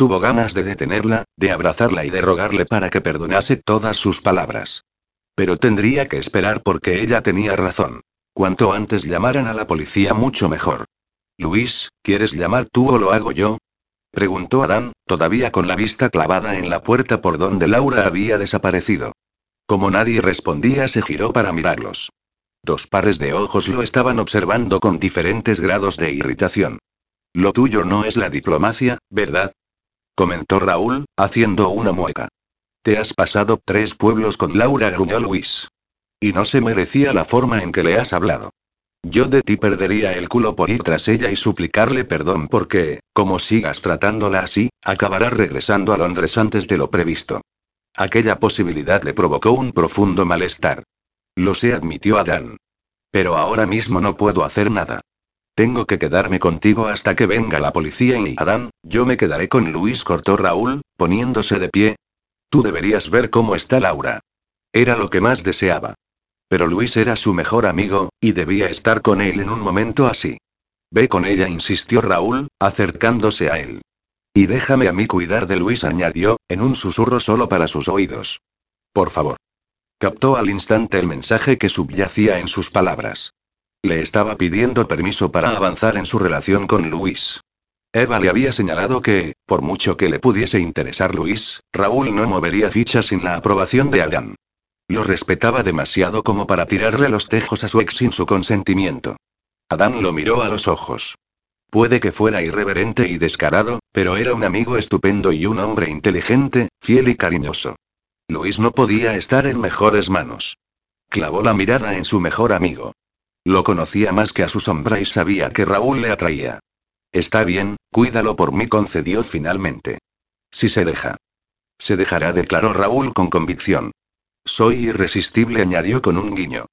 Tuvo ganas de detenerla, de abrazarla y de rogarle para que perdonase todas sus palabras. Pero tendría que esperar porque ella tenía razón. Cuanto antes llamaran a la policía mucho mejor. Luis, ¿quieres llamar tú o lo hago yo? Preguntó Adán, todavía con la vista clavada en la puerta por donde Laura había desaparecido. Como nadie respondía, se giró para mirarlos. Dos pares de ojos lo estaban observando con diferentes grados de irritación. Lo tuyo no es la diplomacia, ¿verdad? Comentó Raúl, haciendo una mueca. Te has pasado tres pueblos con Laura, gruñó Luis. Y no se merecía la forma en que le has hablado. Yo de ti perdería el culo por ir tras ella y suplicarle perdón porque, como sigas tratándola así, acabará regresando a Londres antes de lo previsto. Aquella posibilidad le provocó un profundo malestar. Lo sé, admitió Adán. Pero ahora mismo no puedo hacer nada. Tengo que quedarme contigo hasta que venga la policía y Adán, yo me quedaré con Luis, cortó Raúl, poniéndose de pie. Tú deberías ver cómo está Laura. Era lo que más deseaba. Pero Luis era su mejor amigo, y debía estar con él en un momento así. Ve con ella, insistió Raúl, acercándose a él. Y déjame a mí cuidar de Luis, añadió, en un susurro solo para sus oídos. Por favor. Captó al instante el mensaje que subyacía en sus palabras. Le estaba pidiendo permiso para avanzar en su relación con Luis. Eva le había señalado que, por mucho que le pudiese interesar Luis, Raúl no movería ficha sin la aprobación de Adán. Lo respetaba demasiado como para tirarle los tejos a su ex sin su consentimiento. Adán lo miró a los ojos. Puede que fuera irreverente y descarado, pero era un amigo estupendo y un hombre inteligente, fiel y cariñoso. Luis no podía estar en mejores manos. Clavó la mirada en su mejor amigo. Lo conocía más que a su sombra y sabía que Raúl le atraía. Está bien, cuídalo por mí, concedió finalmente. Si se deja. Se dejará, declaró Raúl con convicción. Soy irresistible, añadió con un guiño.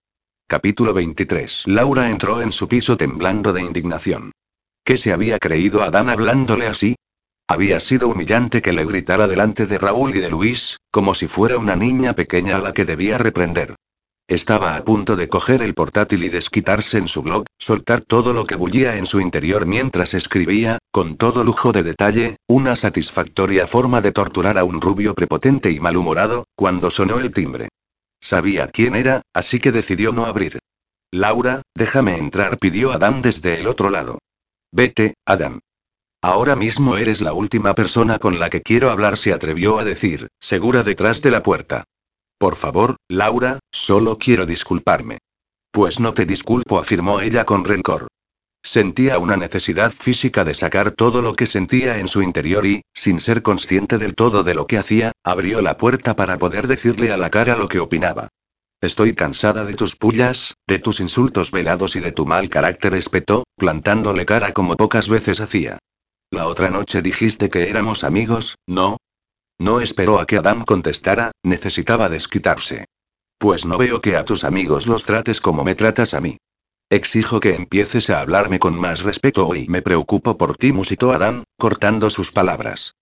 Capítulo 23. Laura entró en su piso temblando de indignación. ¿Qué se había creído Adán hablándole así? Había sido humillante que le gritara delante de Raúl y de Luis, como si fuera una niña pequeña a la que debía reprender. Estaba a punto de coger el portátil y desquitarse en su blog, soltar todo lo que bullía en su interior mientras escribía, con todo lujo de detalle, una satisfactoria forma de torturar a un rubio prepotente y malhumorado, cuando sonó el timbre. Sabía quién era, así que decidió no abrir. Laura, déjame entrar, pidió Adam desde el otro lado. Vete, Adam. Ahora mismo eres la última persona con la que quiero hablar, se atrevió a decir, segura detrás de la puerta. Por favor, Laura, solo quiero disculparme. Pues no te disculpo, afirmó ella con rencor. Sentía una necesidad física de sacar todo lo que sentía en su interior y, sin ser consciente del todo de lo que hacía, abrió la puerta para poder decirle a la cara lo que opinaba. Estoy cansada de tus pullas, de tus insultos velados y de tu mal carácter, espetó, plantándole cara como pocas veces hacía. La otra noche dijiste que éramos amigos, ¿no? No esperó a que Adam contestara, necesitaba desquitarse. Pues no veo que a tus amigos los trates como me tratas a mí. Exijo que empieces a hablarme con más respeto hoy. Me preocupo por ti, musitó Adán, cortando sus palabras.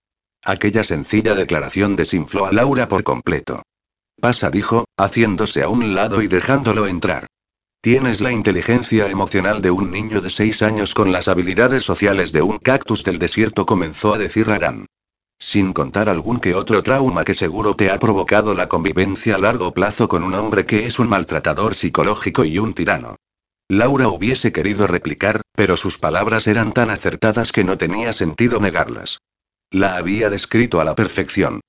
Aquella sencilla declaración desinfló a Laura por completo. Pasa, dijo, haciéndose a un lado y dejándolo entrar. Tienes la inteligencia emocional de un niño de seis años con las habilidades sociales de un cactus del desierto, comenzó a decir Adán. Sin contar algún que otro trauma que seguro te ha provocado la convivencia a largo plazo con un hombre que es un maltratador psicológico y un tirano. Laura hubiese querido replicar, pero sus palabras eran tan acertadas que no tenía sentido negarlas. La había descrito a la perfección.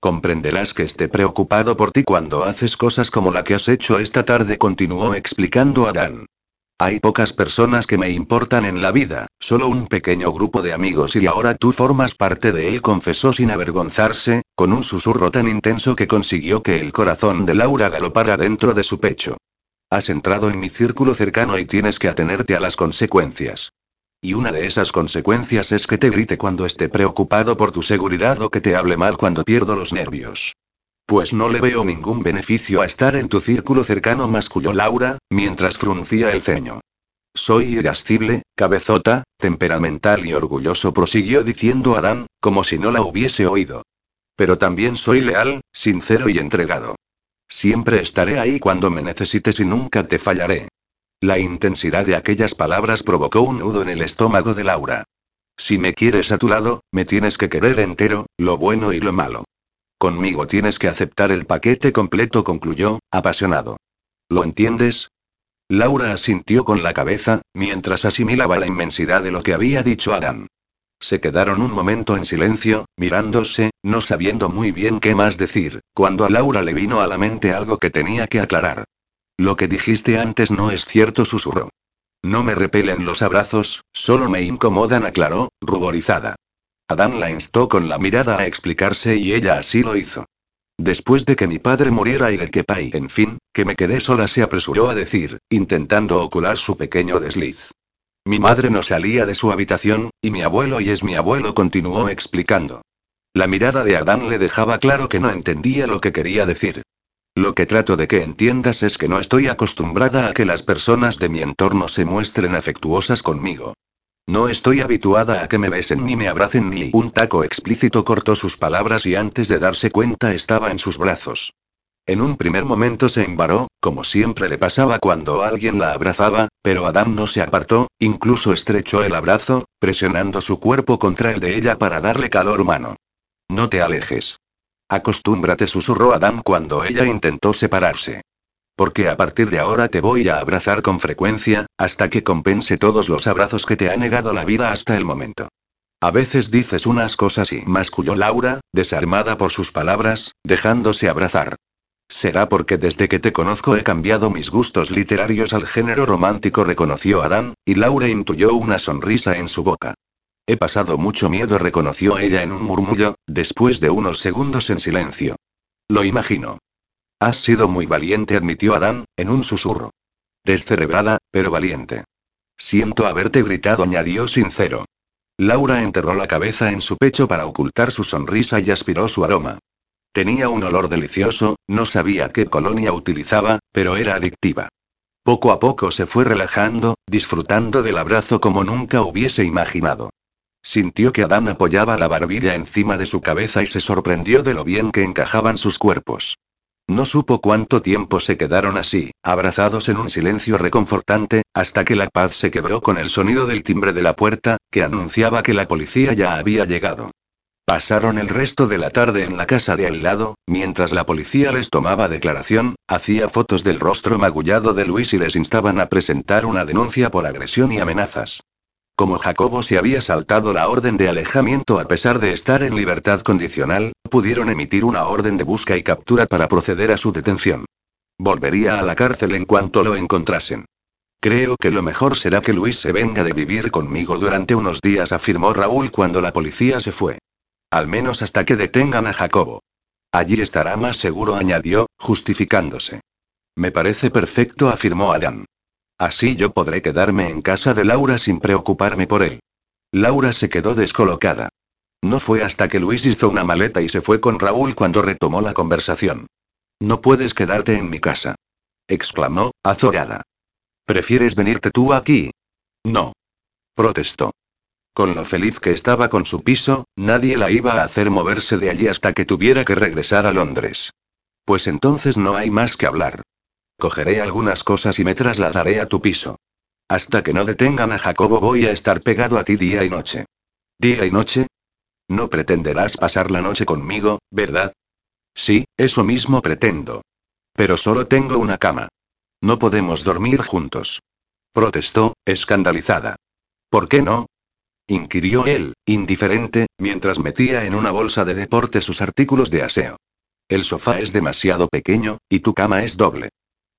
Comprenderás que esté preocupado por ti cuando haces cosas como la que has hecho esta tarde, continuó explicando Adán. Hay pocas personas que me importan en la vida, solo un pequeño grupo de amigos y ahora tú formas parte de él, confesó sin avergonzarse, con un susurro tan intenso que consiguió que el corazón de Laura galopara dentro de su pecho. Has entrado en mi círculo cercano y tienes que atenerte a las consecuencias. Y una de esas consecuencias es que te grite cuando esté preocupado por tu seguridad o que te hable mal cuando pierdo los nervios. Pues no le veo ningún beneficio a estar en tu círculo cercano, masculló Laura, mientras fruncía el ceño. Soy irascible, cabezota, temperamental y orgulloso, prosiguió diciendo Adán, como si no la hubiese oído. Pero también soy leal, sincero y entregado. Siempre estaré ahí cuando me necesites y nunca te fallaré. La intensidad de aquellas palabras provocó un nudo en el estómago de Laura. Si me quieres a tu lado, me tienes que querer entero, lo bueno y lo malo. Conmigo tienes que aceptar el paquete completo, concluyó, apasionado. ¿Lo entiendes? Laura asintió con la cabeza, mientras asimilaba la inmensidad de lo que había dicho Adán. Se quedaron un momento en silencio, mirándose, no sabiendo muy bien qué más decir, cuando a Laura le vino a la mente algo que tenía que aclarar. Lo que dijiste antes no es cierto, susurró. No me repelen los abrazos, solo me incomodan, aclaró, ruborizada. Adán la instó con la mirada a explicarse y ella así lo hizo. Después de que mi padre muriera y de que Pai, en fin, que me quedé sola, se apresuró a decir, intentando ocular su pequeño desliz. Mi madre no salía de su habitación, y mi abuelo y es mi abuelo continuó explicando. La mirada de Adán le dejaba claro que no entendía lo que quería decir. Lo que trato de que entiendas es que no estoy acostumbrada a que las personas de mi entorno se muestren afectuosas conmigo. No estoy habituada a que me besen ni me abracen ni un taco explícito cortó sus palabras y antes de darse cuenta estaba en sus brazos. En un primer momento se embaró, como siempre le pasaba cuando alguien la abrazaba, pero Adam no se apartó, incluso estrechó el abrazo, presionando su cuerpo contra el de ella para darle calor humano. No te alejes. Acostúmbrate, susurró Adam cuando ella intentó separarse. Porque a partir de ahora te voy a abrazar con frecuencia, hasta que compense todos los abrazos que te ha negado la vida hasta el momento. A veces dices unas cosas y masculló Laura, desarmada por sus palabras, dejándose abrazar. Será porque desde que te conozco he cambiado mis gustos literarios al género romántico, reconoció Adán, y Laura intuyó una sonrisa en su boca. He pasado mucho miedo, reconoció ella en un murmullo, después de unos segundos en silencio. Lo imagino. Has sido muy valiente, admitió Adán, en un susurro. Descerebrada, pero valiente. Siento haberte gritado, añadió sincero. Laura enterró la cabeza en su pecho para ocultar su sonrisa y aspiró su aroma. Tenía un olor delicioso, no sabía qué colonia utilizaba, pero era adictiva. Poco a poco se fue relajando, disfrutando del abrazo como nunca hubiese imaginado. Sintió que Adán apoyaba la barbilla encima de su cabeza y se sorprendió de lo bien que encajaban sus cuerpos. No supo cuánto tiempo se quedaron así, abrazados en un silencio reconfortante, hasta que la paz se quebró con el sonido del timbre de la puerta, que anunciaba que la policía ya había llegado. Pasaron el resto de la tarde en la casa de al lado, mientras la policía les tomaba declaración, hacía fotos del rostro magullado de Luis y les instaban a presentar una denuncia por agresión y amenazas. Como Jacobo se había saltado la orden de alejamiento a pesar de estar en libertad condicional, pudieron emitir una orden de busca y captura para proceder a su detención. Volvería a la cárcel en cuanto lo encontrasen. Creo que lo mejor será que Luis se venga de vivir conmigo durante unos días, afirmó Raúl cuando la policía se fue. Al menos hasta que detengan a Jacobo. Allí estará más seguro, añadió, justificándose. Me parece perfecto, afirmó Adán. Así yo podré quedarme en casa de Laura sin preocuparme por él. Laura se quedó descolocada. No fue hasta que Luis hizo una maleta y se fue con Raúl cuando retomó la conversación. No puedes quedarte en mi casa. exclamó, azorada. ¿Prefieres venirte tú aquí? No. Protestó. Con lo feliz que estaba con su piso, nadie la iba a hacer moverse de allí hasta que tuviera que regresar a Londres. Pues entonces no hay más que hablar. Cogeré algunas cosas y me trasladaré a tu piso. Hasta que no detengan a Jacobo voy a estar pegado a ti día y noche. ¿Día y noche? No pretenderás pasar la noche conmigo, ¿verdad? Sí, eso mismo pretendo. Pero solo tengo una cama. No podemos dormir juntos. Protestó, escandalizada. ¿Por qué no? inquirió él, indiferente, mientras metía en una bolsa de deporte sus artículos de aseo. El sofá es demasiado pequeño, y tu cama es doble.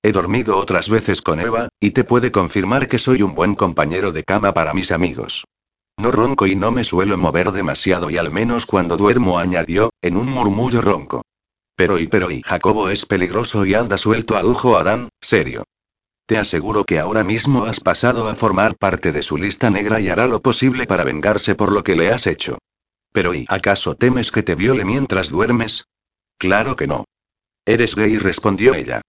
He dormido otras veces con Eva, y te puede confirmar que soy un buen compañero de cama para mis amigos. No ronco y no me suelo mover demasiado y al menos cuando duermo añadió, en un murmullo ronco. Pero y pero y Jacobo es peligroso y anda suelto adujo Adán, serio. Te aseguro que ahora mismo has pasado a formar parte de su lista negra y hará lo posible para vengarse por lo que le has hecho. Pero ¿y acaso temes que te viole mientras duermes? Claro que no. Eres gay, respondió ella.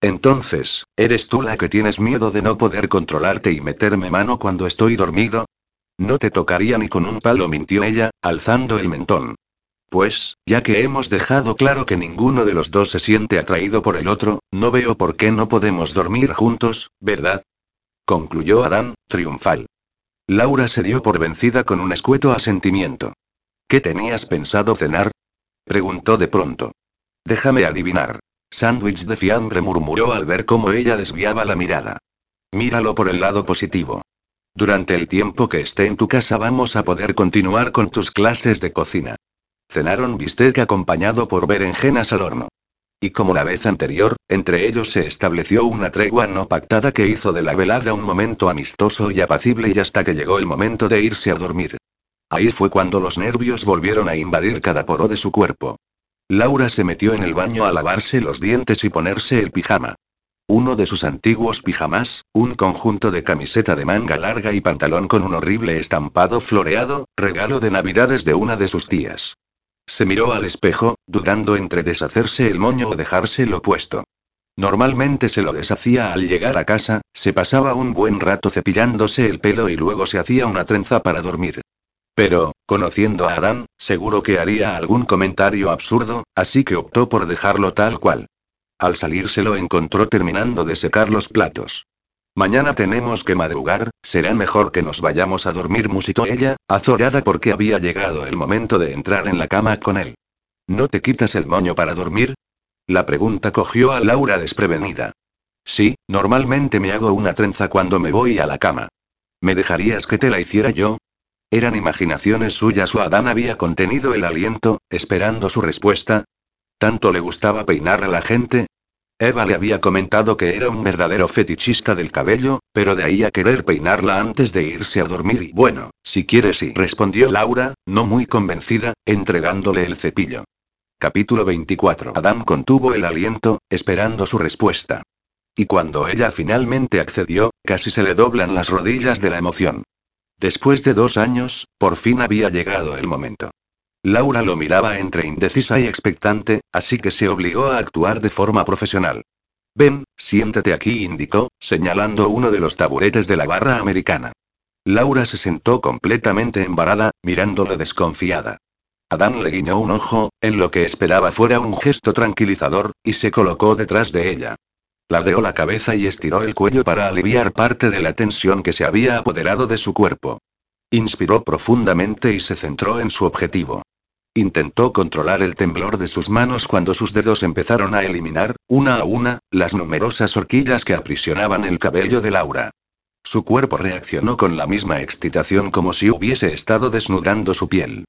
Entonces, ¿eres tú la que tienes miedo de no poder controlarte y meterme mano cuando estoy dormido? No te tocaría ni con un palo, mintió ella, alzando el mentón. Pues, ya que hemos dejado claro que ninguno de los dos se siente atraído por el otro, no veo por qué no podemos dormir juntos, ¿verdad? Concluyó Adán, triunfal. Laura se dio por vencida con un escueto asentimiento. ¿Qué tenías pensado cenar? preguntó de pronto. Déjame adivinar. Sándwich de fiambre murmuró al ver cómo ella desviaba la mirada. Míralo por el lado positivo. Durante el tiempo que esté en tu casa vamos a poder continuar con tus clases de cocina. Cenaron bistec acompañado por berenjenas al horno. Y como la vez anterior, entre ellos se estableció una tregua no pactada que hizo de la velada un momento amistoso y apacible y hasta que llegó el momento de irse a dormir. Ahí fue cuando los nervios volvieron a invadir cada poro de su cuerpo. Laura se metió en el baño a lavarse los dientes y ponerse el pijama. Uno de sus antiguos pijamas, un conjunto de camiseta de manga larga y pantalón con un horrible estampado floreado, regalo de navidades de una de sus tías. Se miró al espejo, dudando entre deshacerse el moño o dejárselo puesto. Normalmente se lo deshacía al llegar a casa, se pasaba un buen rato cepillándose el pelo y luego se hacía una trenza para dormir. Pero, conociendo a Adán, seguro que haría algún comentario absurdo, así que optó por dejarlo tal cual. Al salir se lo encontró terminando de secar los platos. Mañana tenemos que madrugar, será mejor que nos vayamos a dormir, musitó ella, azorada porque había llegado el momento de entrar en la cama con él. ¿No te quitas el moño para dormir? La pregunta cogió a Laura desprevenida. Sí, normalmente me hago una trenza cuando me voy a la cama. ¿Me dejarías que te la hiciera yo? ¿Eran imaginaciones suyas o Adán había contenido el aliento, esperando su respuesta? ¿Tanto le gustaba peinar a la gente? Eva le había comentado que era un verdadero fetichista del cabello, pero de ahí a querer peinarla antes de irse a dormir y bueno, si quieres sí, respondió Laura, no muy convencida, entregándole el cepillo. Capítulo 24. Adam contuvo el aliento, esperando su respuesta. Y cuando ella finalmente accedió, casi se le doblan las rodillas de la emoción. Después de dos años, por fin había llegado el momento. Laura lo miraba entre indecisa y expectante, así que se obligó a actuar de forma profesional. Ven, siéntate aquí, indicó, señalando uno de los taburetes de la barra americana. Laura se sentó completamente embarada, mirándole desconfiada. Adán le guiñó un ojo, en lo que esperaba fuera un gesto tranquilizador, y se colocó detrás de ella. Ladeó la cabeza y estiró el cuello para aliviar parte de la tensión que se había apoderado de su cuerpo. Inspiró profundamente y se centró en su objetivo. Intentó controlar el temblor de sus manos cuando sus dedos empezaron a eliminar, una a una, las numerosas horquillas que aprisionaban el cabello de Laura. Su cuerpo reaccionó con la misma excitación como si hubiese estado desnudando su piel.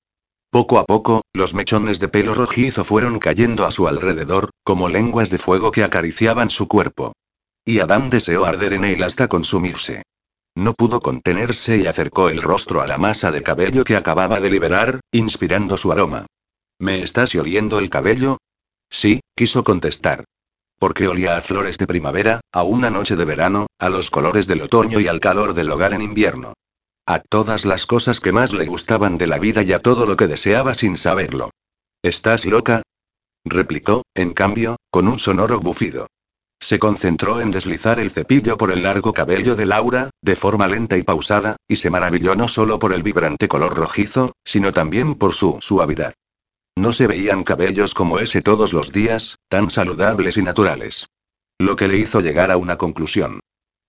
Poco a poco, los mechones de pelo rojizo fueron cayendo a su alrededor, como lenguas de fuego que acariciaban su cuerpo. Y Adán deseó arder en él hasta consumirse. No pudo contenerse y acercó el rostro a la masa de cabello que acababa de liberar, inspirando su aroma. ¿Me estás oliendo el cabello? Sí, quiso contestar. Porque olía a flores de primavera, a una noche de verano, a los colores del otoño y al calor del hogar en invierno. A todas las cosas que más le gustaban de la vida y a todo lo que deseaba sin saberlo. ¿Estás loca? replicó, en cambio, con un sonoro bufido. Se concentró en deslizar el cepillo por el largo cabello de Laura, de forma lenta y pausada, y se maravilló no solo por el vibrante color rojizo, sino también por su suavidad. No se veían cabellos como ese todos los días, tan saludables y naturales. Lo que le hizo llegar a una conclusión.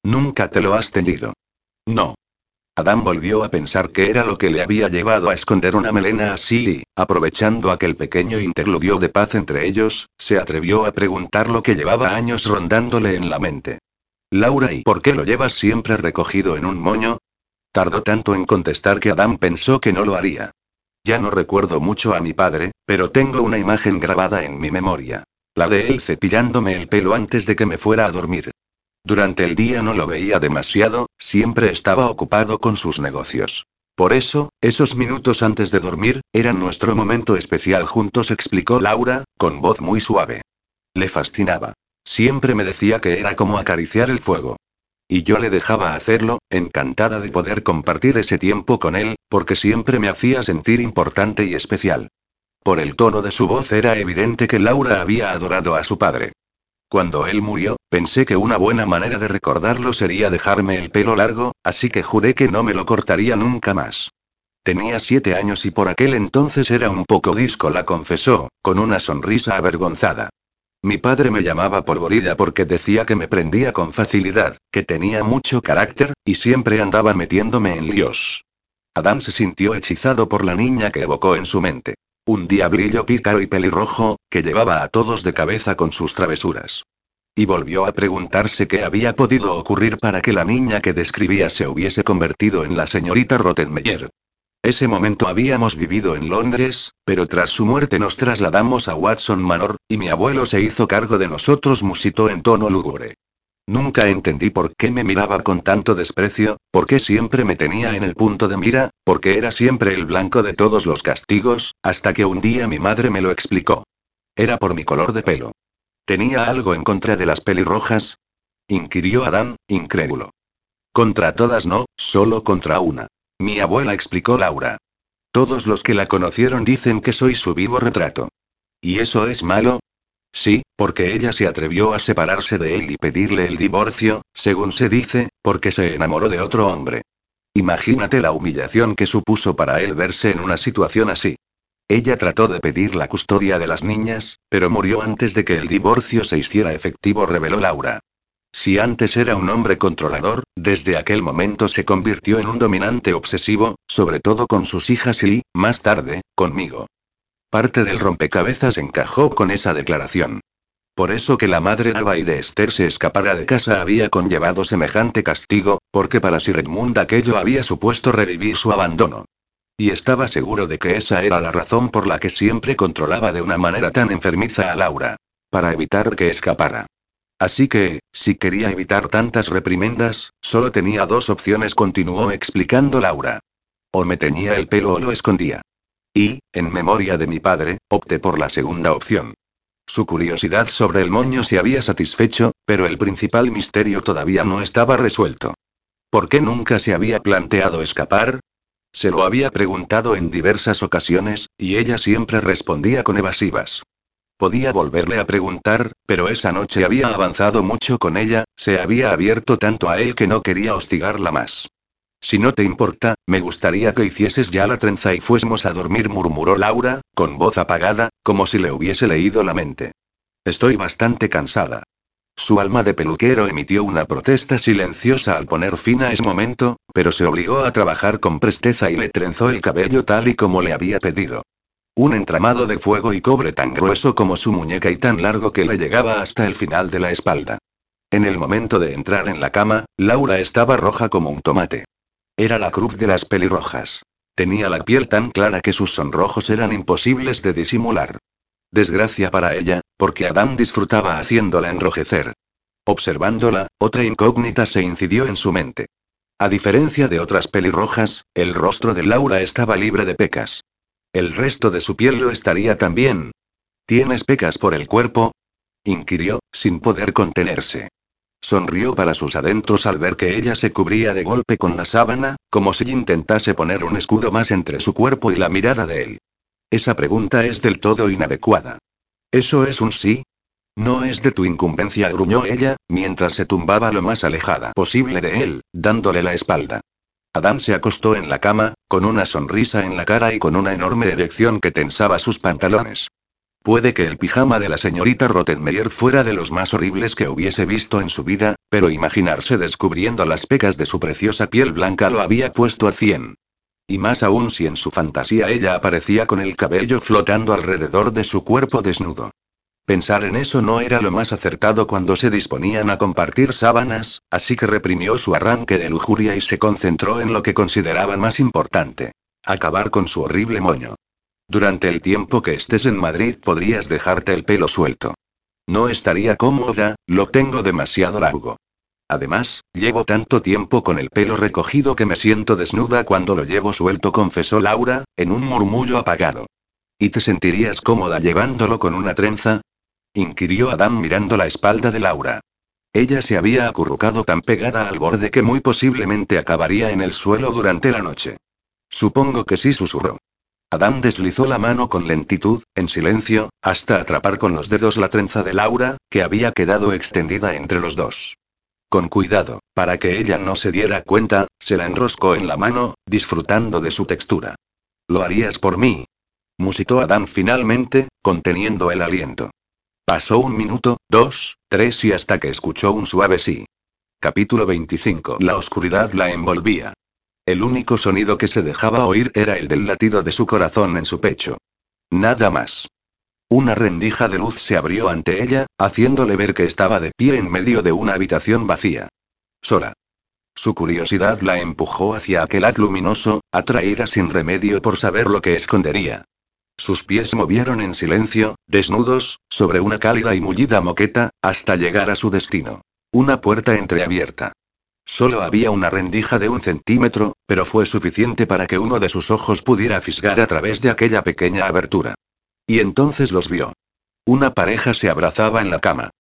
Nunca te lo has tenido. No. Adam volvió a pensar que era lo que le había llevado a esconder una melena así y, aprovechando aquel pequeño interludio de paz entre ellos, se atrevió a preguntar lo que llevaba años rondándole en la mente. Laura, ¿y por qué lo llevas siempre recogido en un moño? Tardó tanto en contestar que Adam pensó que no lo haría. Ya no recuerdo mucho a mi padre, pero tengo una imagen grabada en mi memoria. La de él cepillándome el pelo antes de que me fuera a dormir. Durante el día no lo veía demasiado, siempre estaba ocupado con sus negocios. Por eso, esos minutos antes de dormir, eran nuestro momento especial juntos, explicó Laura, con voz muy suave. Le fascinaba. Siempre me decía que era como acariciar el fuego. Y yo le dejaba hacerlo, encantada de poder compartir ese tiempo con él, porque siempre me hacía sentir importante y especial. Por el tono de su voz era evidente que Laura había adorado a su padre. Cuando él murió, pensé que una buena manera de recordarlo sería dejarme el pelo largo, así que juré que no me lo cortaría nunca más. Tenía siete años y por aquel entonces era un poco disco, la confesó, con una sonrisa avergonzada. Mi padre me llamaba polvorilla porque decía que me prendía con facilidad, que tenía mucho carácter, y siempre andaba metiéndome en líos. Adán se sintió hechizado por la niña que evocó en su mente. Un diablillo pícaro y pelirrojo, que llevaba a todos de cabeza con sus travesuras. Y volvió a preguntarse qué había podido ocurrir para que la niña que describía se hubiese convertido en la señorita Rottenmeier. Ese momento habíamos vivido en Londres, pero tras su muerte nos trasladamos a Watson Manor, y mi abuelo se hizo cargo de nosotros, musitó en tono lúgubre. Nunca entendí por qué me miraba con tanto desprecio, por qué siempre me tenía en el punto de mira, porque era siempre el blanco de todos los castigos, hasta que un día mi madre me lo explicó. Era por mi color de pelo. ¿Tenía algo en contra de las pelirrojas? inquirió Adán, incrédulo. Contra todas no, solo contra una. Mi abuela explicó Laura. Todos los que la conocieron dicen que soy su vivo retrato. ¿Y eso es malo? Sí, porque ella se atrevió a separarse de él y pedirle el divorcio, según se dice, porque se enamoró de otro hombre. Imagínate la humillación que supuso para él verse en una situación así. Ella trató de pedir la custodia de las niñas, pero murió antes de que el divorcio se hiciera efectivo, reveló Laura. Si antes era un hombre controlador, desde aquel momento se convirtió en un dominante obsesivo, sobre todo con sus hijas y, más tarde, conmigo. Parte del rompecabezas encajó con esa declaración. Por eso que la madre Nava de Esther se escapara de casa había conllevado semejante castigo, porque para Sir Edmund aquello había supuesto revivir su abandono. Y estaba seguro de que esa era la razón por la que siempre controlaba de una manera tan enfermiza a Laura. Para evitar que escapara. Así que, si quería evitar tantas reprimendas, solo tenía dos opciones, continuó explicando Laura. O me teñía el pelo o lo escondía. Y, en memoria de mi padre, opté por la segunda opción. Su curiosidad sobre el moño se había satisfecho, pero el principal misterio todavía no estaba resuelto. ¿Por qué nunca se había planteado escapar? Se lo había preguntado en diversas ocasiones, y ella siempre respondía con evasivas. Podía volverle a preguntar, pero esa noche había avanzado mucho con ella, se había abierto tanto a él que no quería hostigarla más. Si no te importa, me gustaría que hicieses ya la trenza y fuésemos a dormir, murmuró Laura, con voz apagada, como si le hubiese leído la mente. Estoy bastante cansada. Su alma de peluquero emitió una protesta silenciosa al poner fin a ese momento, pero se obligó a trabajar con presteza y le trenzó el cabello tal y como le había pedido. Un entramado de fuego y cobre tan grueso como su muñeca y tan largo que le llegaba hasta el final de la espalda. En el momento de entrar en la cama, Laura estaba roja como un tomate. Era la cruz de las pelirrojas. Tenía la piel tan clara que sus sonrojos eran imposibles de disimular. Desgracia para ella, porque Adán disfrutaba haciéndola enrojecer. Observándola, otra incógnita se incidió en su mente. A diferencia de otras pelirrojas, el rostro de Laura estaba libre de pecas. El resto de su piel lo estaría también. ¿Tienes pecas por el cuerpo? inquirió, sin poder contenerse. Sonrió para sus adentros al ver que ella se cubría de golpe con la sábana, como si intentase poner un escudo más entre su cuerpo y la mirada de él. Esa pregunta es del todo inadecuada. ¿Eso es un sí? No es de tu incumbencia, gruñó ella, mientras se tumbaba lo más alejada posible de él, dándole la espalda. Adán se acostó en la cama, con una sonrisa en la cara y con una enorme erección que tensaba sus pantalones. Puede que el pijama de la señorita Rottenmeier fuera de los más horribles que hubiese visto en su vida, pero imaginarse descubriendo las pecas de su preciosa piel blanca lo había puesto a cien. Y más aún si en su fantasía ella aparecía con el cabello flotando alrededor de su cuerpo desnudo. Pensar en eso no era lo más acertado cuando se disponían a compartir sábanas, así que reprimió su arranque de lujuria y se concentró en lo que consideraba más importante. Acabar con su horrible moño. Durante el tiempo que estés en Madrid podrías dejarte el pelo suelto. No estaría cómoda, lo tengo demasiado largo. Además, llevo tanto tiempo con el pelo recogido que me siento desnuda cuando lo llevo suelto, confesó Laura, en un murmullo apagado. ¿Y te sentirías cómoda llevándolo con una trenza? inquirió Adán mirando la espalda de Laura. Ella se había acurrucado tan pegada al borde que muy posiblemente acabaría en el suelo durante la noche. Supongo que sí, susurró. Adán deslizó la mano con lentitud, en silencio, hasta atrapar con los dedos la trenza de Laura, que había quedado extendida entre los dos. Con cuidado, para que ella no se diera cuenta, se la enroscó en la mano, disfrutando de su textura. ¿Lo harías por mí? musitó Adán finalmente, conteniendo el aliento. Pasó un minuto, dos, tres y hasta que escuchó un suave sí. Capítulo 25. La oscuridad la envolvía. El único sonido que se dejaba oír era el del latido de su corazón en su pecho. Nada más. Una rendija de luz se abrió ante ella, haciéndole ver que estaba de pie en medio de una habitación vacía. Sola. Su curiosidad la empujó hacia aquel haz luminoso, atraída sin remedio por saber lo que escondería. Sus pies movieron en silencio, desnudos, sobre una cálida y mullida moqueta, hasta llegar a su destino. Una puerta entreabierta. Solo había una rendija de un centímetro, pero fue suficiente para que uno de sus ojos pudiera fisgar a través de aquella pequeña abertura. Y entonces los vio. Una pareja se abrazaba en la cama.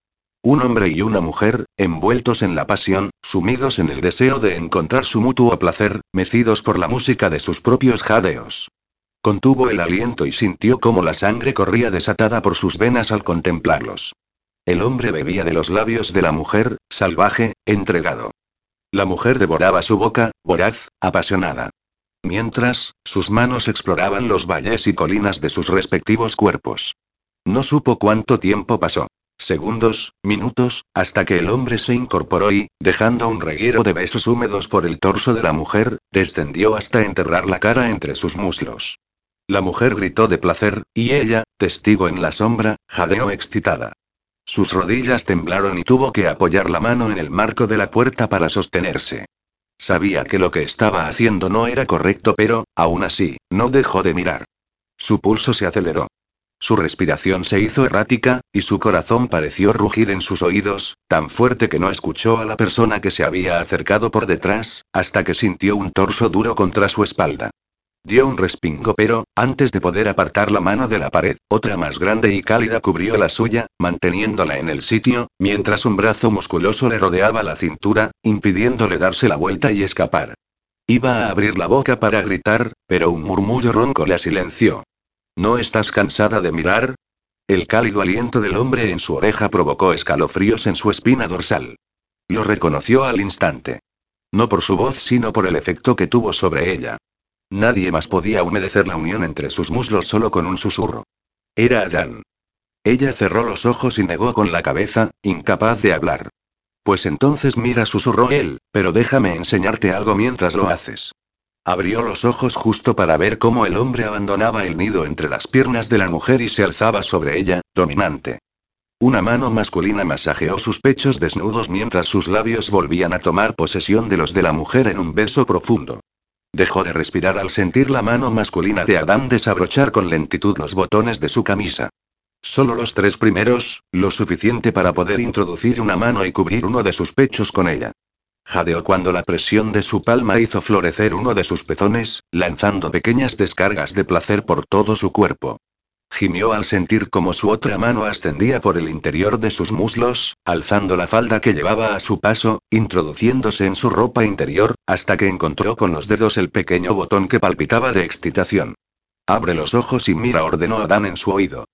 Un hombre y una mujer, envueltos en la pasión, sumidos en el deseo de encontrar su mutuo placer, mecidos por la música de sus propios jadeos. Contuvo el aliento y sintió cómo la sangre corría desatada por sus venas al contemplarlos. El hombre bebía de los labios de la mujer, salvaje, entregado. La mujer devoraba su boca, voraz, apasionada. Mientras, sus manos exploraban los valles y colinas de sus respectivos cuerpos. No supo cuánto tiempo pasó. Segundos, minutos, hasta que el hombre se incorporó y, dejando un reguero de besos húmedos por el torso de la mujer, descendió hasta enterrar la cara entre sus muslos. La mujer gritó de placer, y ella, testigo en la sombra, jadeó excitada. Sus rodillas temblaron y tuvo que apoyar la mano en el marco de la puerta para sostenerse. Sabía que lo que estaba haciendo no era correcto, pero, aún así, no dejó de mirar. Su pulso se aceleró. Su respiración se hizo errática, y su corazón pareció rugir en sus oídos, tan fuerte que no escuchó a la persona que se había acercado por detrás, hasta que sintió un torso duro contra su espalda. Dio un respingo pero, antes de poder apartar la mano de la pared, otra más grande y cálida cubrió la suya, manteniéndola en el sitio, mientras un brazo musculoso le rodeaba la cintura, impidiéndole darse la vuelta y escapar. Iba a abrir la boca para gritar, pero un murmullo ronco la silenció. ¿No estás cansada de mirar? El cálido aliento del hombre en su oreja provocó escalofríos en su espina dorsal. Lo reconoció al instante. No por su voz, sino por el efecto que tuvo sobre ella. Nadie más podía humedecer la unión entre sus muslos solo con un susurro. Era Adán. Ella cerró los ojos y negó con la cabeza, incapaz de hablar. Pues entonces mira, susurró él, pero déjame enseñarte algo mientras lo haces. Abrió los ojos justo para ver cómo el hombre abandonaba el nido entre las piernas de la mujer y se alzaba sobre ella, dominante. Una mano masculina masajeó sus pechos desnudos mientras sus labios volvían a tomar posesión de los de la mujer en un beso profundo. Dejó de respirar al sentir la mano masculina de Adán desabrochar con lentitud los botones de su camisa. Solo los tres primeros, lo suficiente para poder introducir una mano y cubrir uno de sus pechos con ella. Jadeó cuando la presión de su palma hizo florecer uno de sus pezones, lanzando pequeñas descargas de placer por todo su cuerpo. Gimió al sentir como su otra mano ascendía por el interior de sus muslos, alzando la falda que llevaba a su paso, introduciéndose en su ropa interior, hasta que encontró con los dedos el pequeño botón que palpitaba de excitación. Abre los ojos y mira, ordenó Adán en su oído.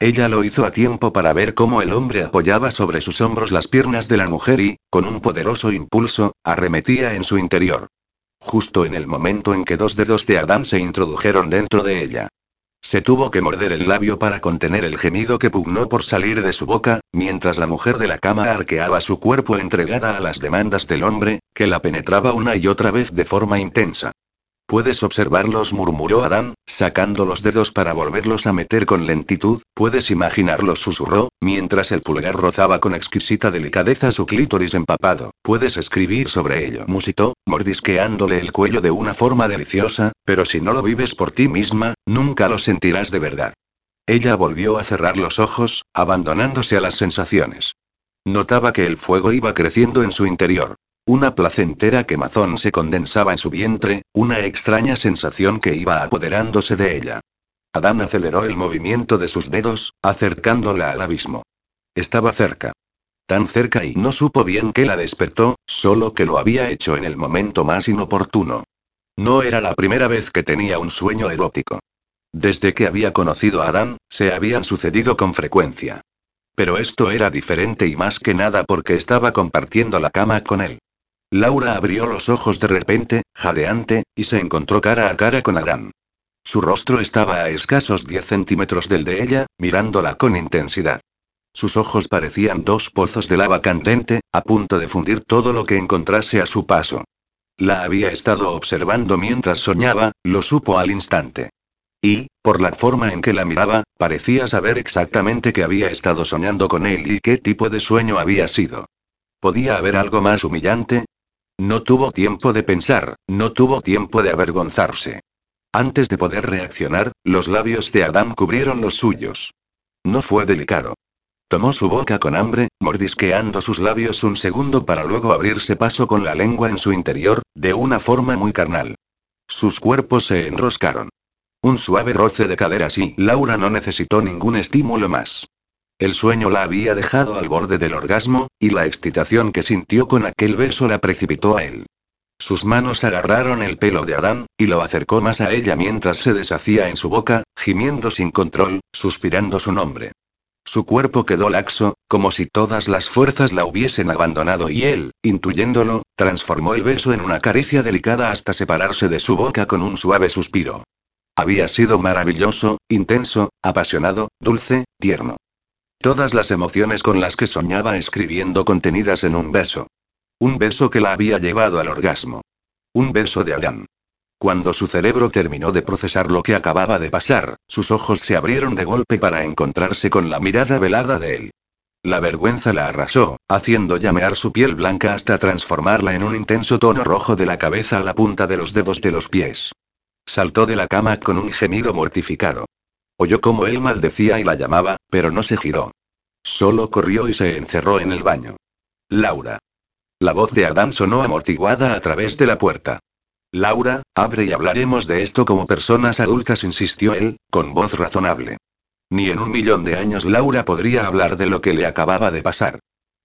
Ella lo hizo a tiempo para ver cómo el hombre apoyaba sobre sus hombros las piernas de la mujer y, con un poderoso impulso, arremetía en su interior. Justo en el momento en que dos dedos de Adán se introdujeron dentro de ella. Se tuvo que morder el labio para contener el gemido que pugnó por salir de su boca, mientras la mujer de la cama arqueaba su cuerpo entregada a las demandas del hombre, que la penetraba una y otra vez de forma intensa. Puedes observarlos, murmuró Adán, sacando los dedos para volverlos a meter con lentitud, puedes imaginarlos, susurró, mientras el pulgar rozaba con exquisita delicadeza su clítoris empapado. Puedes escribir sobre ello, musitó, mordisqueándole el cuello de una forma deliciosa, pero si no lo vives por ti misma, nunca lo sentirás de verdad. Ella volvió a cerrar los ojos, abandonándose a las sensaciones. Notaba que el fuego iba creciendo en su interior. Una placentera quemazón se condensaba en su vientre, una extraña sensación que iba apoderándose de ella. Adán aceleró el movimiento de sus dedos, acercándola al abismo. Estaba cerca. Tan cerca y no supo bien que la despertó, solo que lo había hecho en el momento más inoportuno. No era la primera vez que tenía un sueño erótico. Desde que había conocido a Adán, se habían sucedido con frecuencia. Pero esto era diferente y más que nada porque estaba compartiendo la cama con él. Laura abrió los ojos de repente, jadeante, y se encontró cara a cara con Adán. Su rostro estaba a escasos 10 centímetros del de ella, mirándola con intensidad. sus ojos parecían dos pozos de lava candente, a punto de fundir todo lo que encontrase a su paso. La había estado observando mientras soñaba, lo supo al instante. Y, por la forma en que la miraba, parecía saber exactamente que había estado soñando con él y qué tipo de sueño había sido. ¿Podía haber algo más humillante? No tuvo tiempo de pensar, no tuvo tiempo de avergonzarse. Antes de poder reaccionar, los labios de Adán cubrieron los suyos. No fue delicado. Tomó su boca con hambre, mordisqueando sus labios un segundo para luego abrirse paso con la lengua en su interior, de una forma muy carnal. Sus cuerpos se enroscaron. Un suave roce de caderas y Laura no necesitó ningún estímulo más. El sueño la había dejado al borde del orgasmo, y la excitación que sintió con aquel beso la precipitó a él. Sus manos agarraron el pelo de Adán, y lo acercó más a ella mientras se deshacía en su boca, gimiendo sin control, suspirando su nombre. Su cuerpo quedó laxo, como si todas las fuerzas la hubiesen abandonado y él, intuyéndolo, transformó el beso en una caricia delicada hasta separarse de su boca con un suave suspiro. Había sido maravilloso, intenso, apasionado, dulce, tierno. Todas las emociones con las que soñaba escribiendo contenidas en un beso. Un beso que la había llevado al orgasmo. Un beso de Adán. Cuando su cerebro terminó de procesar lo que acababa de pasar, sus ojos se abrieron de golpe para encontrarse con la mirada velada de él. La vergüenza la arrasó, haciendo llamear su piel blanca hasta transformarla en un intenso tono rojo de la cabeza a la punta de los dedos de los pies. Saltó de la cama con un gemido mortificado. Oyó cómo él maldecía y la llamaba, pero no se giró. Solo corrió y se encerró en el baño. Laura. La voz de Adán sonó amortiguada a través de la puerta. Laura, abre y hablaremos de esto como personas adultas, insistió él, con voz razonable. Ni en un millón de años Laura podría hablar de lo que le acababa de pasar.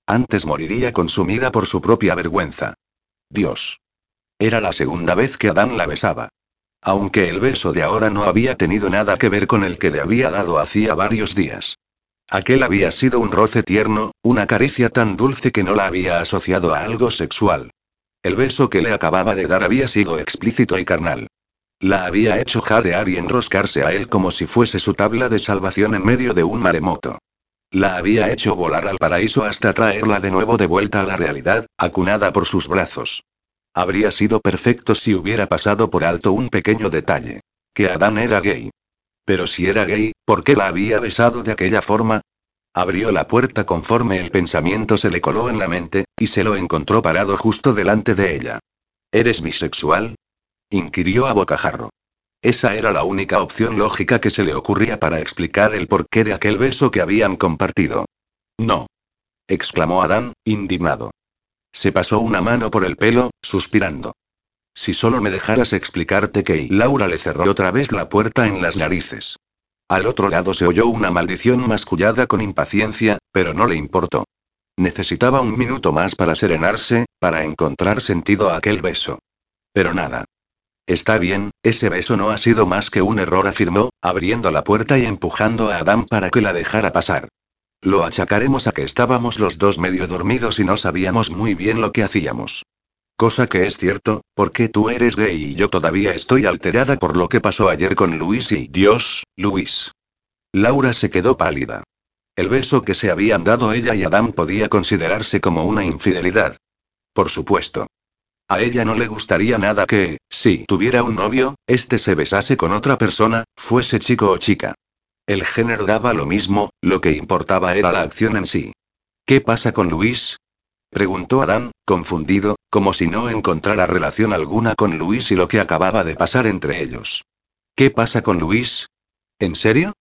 Antes moriría consumida por su propia vergüenza. Dios. Era la segunda vez que Adán la besaba. Aunque el beso de ahora no había tenido nada que ver con el que le había dado hacía varios días. Aquel había sido un roce tierno, una caricia tan dulce que no la había asociado a algo sexual. El beso que le acababa de dar había sido explícito y carnal. La había hecho jadear y enroscarse a él como si fuese su tabla de salvación en medio de un maremoto. La había hecho volar al paraíso hasta traerla de nuevo de vuelta a la realidad, acunada por sus brazos. Habría sido perfecto si hubiera pasado por alto un pequeño detalle. Que Adán era gay. Pero si era gay, ¿por qué la había besado de aquella forma? Abrió la puerta conforme el pensamiento se le coló en la mente, y se lo encontró parado justo delante de ella. ¿Eres bisexual? inquirió a bocajarro. Esa era la única opción lógica que se le ocurría para explicar el porqué de aquel beso que habían compartido. No. exclamó Adán, indignado. Se pasó una mano por el pelo, suspirando. Si solo me dejaras explicarte que Laura le cerró otra vez la puerta en las narices. Al otro lado se oyó una maldición mascullada con impaciencia, pero no le importó. Necesitaba un minuto más para serenarse, para encontrar sentido a aquel beso. Pero nada. Está bien, ese beso no ha sido más que un error, afirmó, abriendo la puerta y empujando a Adam para que la dejara pasar. Lo achacaremos a que estábamos los dos medio dormidos y no sabíamos muy bien lo que hacíamos. Cosa que es cierto, porque tú eres gay y yo todavía estoy alterada por lo que pasó ayer con Luis y Dios, Luis. Laura se quedó pálida. El beso que se habían dado ella y Adam podía considerarse como una infidelidad. Por supuesto. A ella no le gustaría nada que, si tuviera un novio, este se besase con otra persona, fuese chico o chica. El género daba lo mismo, lo que importaba era la acción en sí. ¿Qué pasa con Luis? Preguntó Adán, confundido, como si no encontrara relación alguna con Luis y lo que acababa de pasar entre ellos. ¿Qué pasa con Luis? ¿En serio?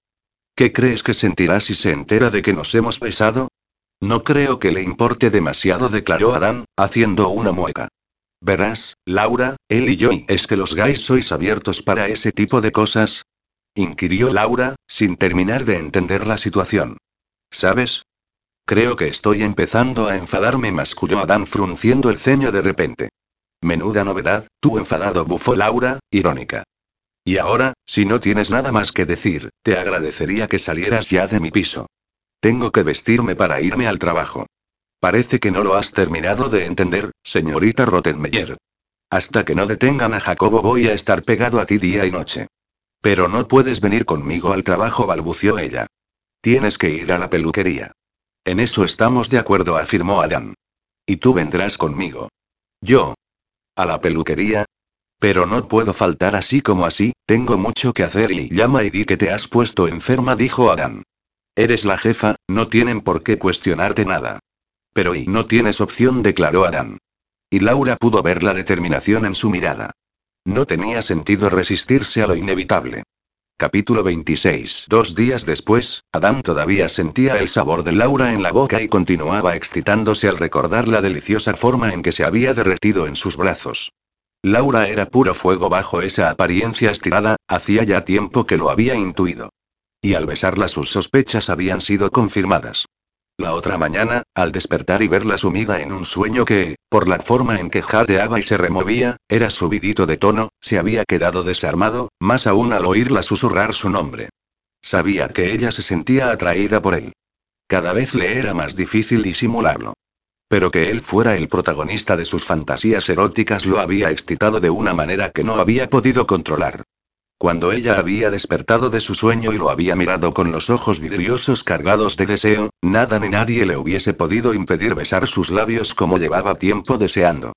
¿Qué crees que sentirá si se entera de que nos hemos besado? No creo que le importe demasiado, declaró Adán, haciendo una mueca. Verás, Laura, él y yo, ¿es que los gays sois abiertos para ese tipo de cosas? Inquirió Laura, sin terminar de entender la situación. ¿Sabes? Creo que estoy empezando a enfadarme, masculló Adán frunciendo el ceño de repente. Menuda novedad, tú enfadado, bufó Laura, irónica. Y ahora, si no tienes nada más que decir, te agradecería que salieras ya de mi piso. Tengo que vestirme para irme al trabajo. Parece que no lo has terminado de entender, señorita Rottenmeier. Hasta que no detengan a Jacobo voy a estar pegado a ti día y noche. Pero no puedes venir conmigo al trabajo, balbució ella. Tienes que ir a la peluquería. En eso estamos de acuerdo, afirmó Adán. Y tú vendrás conmigo. Yo. ¿A la peluquería? Pero no puedo faltar así como así, tengo mucho que hacer y llama y di que te has puesto enferma, dijo Adán. Eres la jefa, no tienen por qué cuestionarte nada. Pero y no tienes opción, declaró Adán. Y Laura pudo ver la determinación en su mirada. No tenía sentido resistirse a lo inevitable. Capítulo 26. Dos días después, Adán todavía sentía el sabor de Laura en la boca y continuaba excitándose al recordar la deliciosa forma en que se había derretido en sus brazos. Laura era puro fuego bajo esa apariencia estirada, hacía ya tiempo que lo había intuido. Y al besarla sus sospechas habían sido confirmadas. La otra mañana, al despertar y verla sumida en un sueño que, por la forma en que jadeaba y se removía, era subidito de tono, se había quedado desarmado, más aún al oírla susurrar su nombre. Sabía que ella se sentía atraída por él. Cada vez le era más difícil disimularlo. Pero que él fuera el protagonista de sus fantasías eróticas lo había excitado de una manera que no había podido controlar. Cuando ella había despertado de su sueño y lo había mirado con los ojos vidriosos cargados de deseo, nada ni nadie le hubiese podido impedir besar sus labios como llevaba tiempo deseando.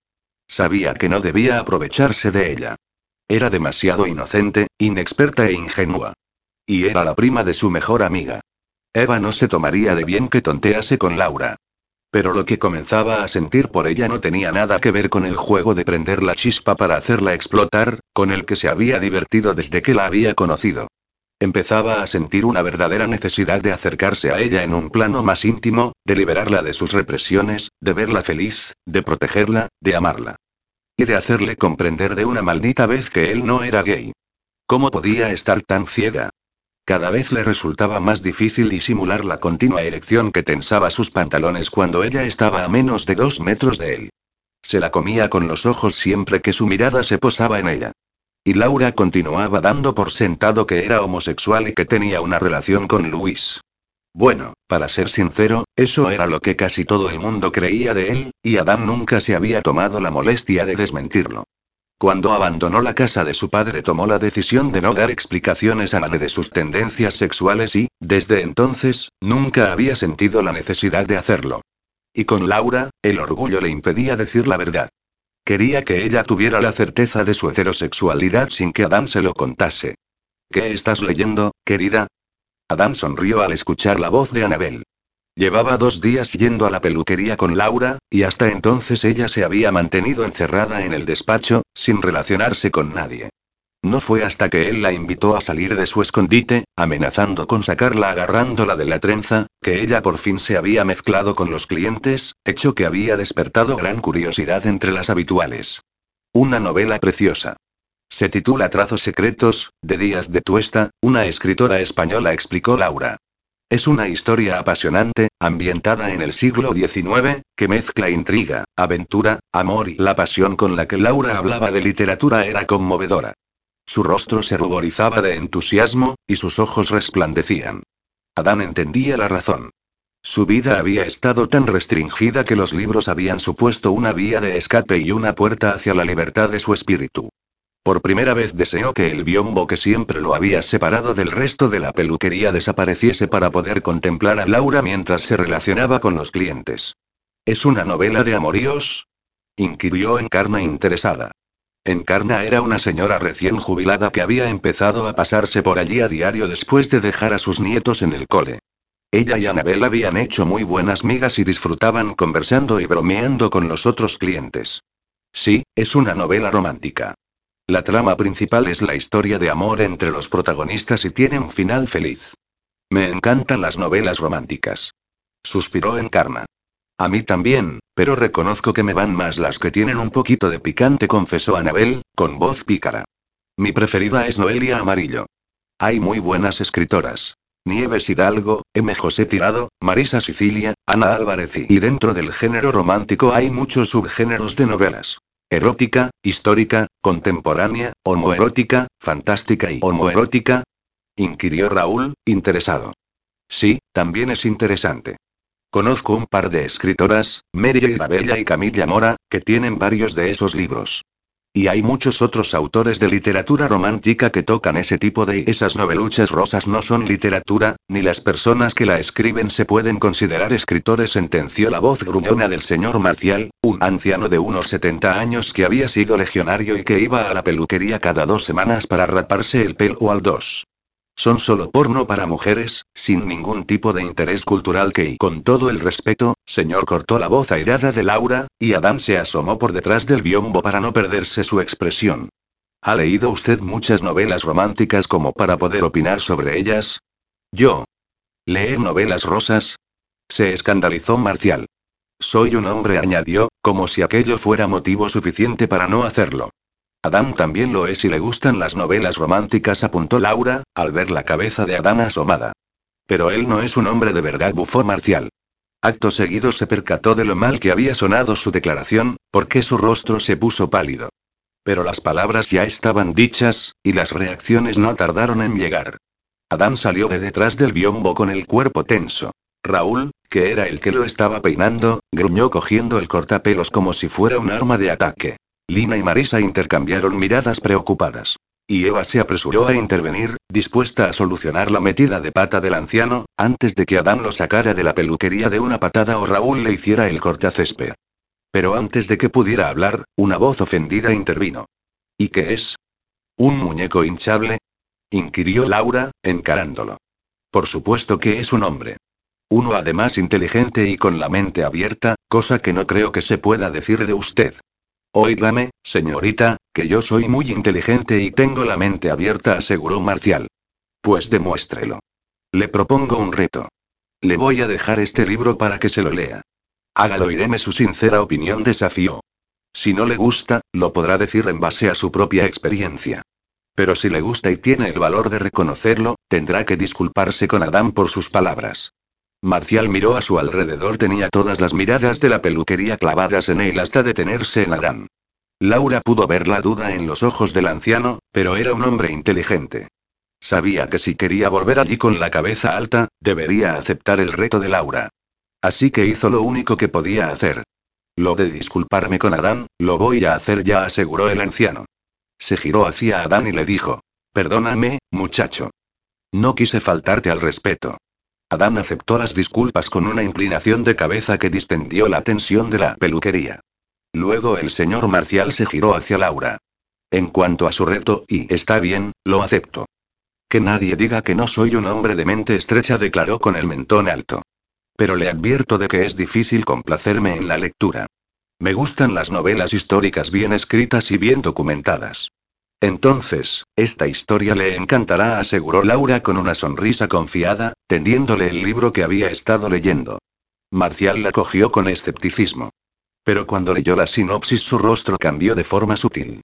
Sabía que no debía aprovecharse de ella. Era demasiado inocente, inexperta e ingenua. Y era la prima de su mejor amiga. Eva no se tomaría de bien que tontease con Laura. Pero lo que comenzaba a sentir por ella no tenía nada que ver con el juego de prender la chispa para hacerla explotar, con el que se había divertido desde que la había conocido. Empezaba a sentir una verdadera necesidad de acercarse a ella en un plano más íntimo, de liberarla de sus represiones, de verla feliz, de protegerla, de amarla. Y de hacerle comprender de una maldita vez que él no era gay. ¿Cómo podía estar tan ciega? Cada vez le resultaba más difícil disimular la continua erección que tensaba sus pantalones cuando ella estaba a menos de dos metros de él. Se la comía con los ojos siempre que su mirada se posaba en ella. Y Laura continuaba dando por sentado que era homosexual y que tenía una relación con Luis. Bueno, para ser sincero, eso era lo que casi todo el mundo creía de él, y Adán nunca se había tomado la molestia de desmentirlo. Cuando abandonó la casa de su padre tomó la decisión de no dar explicaciones a nadie de sus tendencias sexuales y, desde entonces, nunca había sentido la necesidad de hacerlo. Y con Laura, el orgullo le impedía decir la verdad. Quería que ella tuviera la certeza de su heterosexualidad sin que Adán se lo contase. ¿Qué estás leyendo, querida? Adán sonrió al escuchar la voz de Anabel. Llevaba dos días yendo a la peluquería con Laura, y hasta entonces ella se había mantenido encerrada en el despacho, sin relacionarse con nadie. No fue hasta que él la invitó a salir de su escondite, amenazando con sacarla agarrándola de la trenza, que ella por fin se había mezclado con los clientes, hecho que había despertado gran curiosidad entre las habituales. Una novela preciosa. Se titula Trazos Secretos, de Díaz de Tuesta, una escritora española, explicó Laura. Es una historia apasionante, ambientada en el siglo XIX, que mezcla intriga, aventura, amor y la pasión con la que Laura hablaba de literatura era conmovedora. Su rostro se ruborizaba de entusiasmo, y sus ojos resplandecían. Adán entendía la razón. Su vida había estado tan restringida que los libros habían supuesto una vía de escape y una puerta hacia la libertad de su espíritu. Por primera vez deseó que el biombo que siempre lo había separado del resto de la peluquería desapareciese para poder contemplar a Laura mientras se relacionaba con los clientes. ¿Es una novela de amoríos? inquirió Encarna interesada. Encarna era una señora recién jubilada que había empezado a pasarse por allí a diario después de dejar a sus nietos en el cole. Ella y Anabel habían hecho muy buenas migas y disfrutaban conversando y bromeando con los otros clientes. Sí, es una novela romántica. La trama principal es la historia de amor entre los protagonistas y tiene un final feliz. Me encantan las novelas románticas. Suspiró Encarna. A mí también, pero reconozco que me van más las que tienen un poquito de picante, confesó Anabel, con voz pícara. Mi preferida es Noelia Amarillo. Hay muy buenas escritoras. Nieves Hidalgo, M. José Tirado, Marisa Sicilia, Ana Álvarez y dentro del género romántico hay muchos subgéneros de novelas. Erótica, histórica, contemporánea, homoerótica, fantástica y homoerótica. Inquirió Raúl, interesado. Sí, también es interesante. Conozco un par de escritoras, Mary Irabella y Camilla Mora, que tienen varios de esos libros. Y hay muchos otros autores de literatura romántica que tocan ese tipo de... Esas noveluchas rosas no son literatura, ni las personas que la escriben se pueden considerar escritores, sentenció la voz gruñona del señor Marcial, un anciano de unos 70 años que había sido legionario y que iba a la peluquería cada dos semanas para raparse el pelo al dos. Son solo porno para mujeres, sin ningún tipo de interés cultural que y con todo el respeto, señor cortó la voz airada de Laura, y Adán se asomó por detrás del biombo para no perderse su expresión. ¿Ha leído usted muchas novelas románticas como para poder opinar sobre ellas? Yo. ¿Leer novelas rosas? Se escandalizó Marcial. Soy un hombre, añadió, como si aquello fuera motivo suficiente para no hacerlo. Adán también lo es y le gustan las novelas románticas, apuntó Laura, al ver la cabeza de Adán asomada. Pero él no es un hombre de verdad, bufó Marcial. Acto seguido se percató de lo mal que había sonado su declaración, porque su rostro se puso pálido. Pero las palabras ya estaban dichas, y las reacciones no tardaron en llegar. Adán salió de detrás del biombo con el cuerpo tenso. Raúl, que era el que lo estaba peinando, gruñó cogiendo el cortapelos como si fuera un arma de ataque. Lina y Marisa intercambiaron miradas preocupadas. Y Eva se apresuró a intervenir, dispuesta a solucionar la metida de pata del anciano, antes de que Adán lo sacara de la peluquería de una patada o Raúl le hiciera el cortacésped. Pero antes de que pudiera hablar, una voz ofendida intervino. ¿Y qué es? ¿Un muñeco hinchable? inquirió Laura, encarándolo. Por supuesto que es un hombre. Uno además inteligente y con la mente abierta, cosa que no creo que se pueda decir de usted. Óigame, señorita, que yo soy muy inteligente y tengo la mente abierta, aseguró Marcial. Pues demuéstrelo. Le propongo un reto. Le voy a dejar este libro para que se lo lea. Hágalo y deme su sincera opinión, desafió. Si no le gusta, lo podrá decir en base a su propia experiencia. Pero si le gusta y tiene el valor de reconocerlo, tendrá que disculparse con Adán por sus palabras. Marcial miró a su alrededor, tenía todas las miradas de la peluquería clavadas en él hasta detenerse en Adán. Laura pudo ver la duda en los ojos del anciano, pero era un hombre inteligente. Sabía que si quería volver allí con la cabeza alta, debería aceptar el reto de Laura. Así que hizo lo único que podía hacer. Lo de disculparme con Adán, lo voy a hacer ya, aseguró el anciano. Se giró hacia Adán y le dijo. Perdóname, muchacho. No quise faltarte al respeto. Adán aceptó las disculpas con una inclinación de cabeza que distendió la tensión de la peluquería. Luego el señor Marcial se giró hacia Laura. En cuanto a su reto, y está bien, lo acepto. Que nadie diga que no soy un hombre de mente estrecha, declaró con el mentón alto. Pero le advierto de que es difícil complacerme en la lectura. Me gustan las novelas históricas bien escritas y bien documentadas. Entonces, esta historia le encantará, aseguró Laura con una sonrisa confiada, tendiéndole el libro que había estado leyendo. Marcial la cogió con escepticismo. Pero cuando leyó la sinopsis su rostro cambió de forma sutil.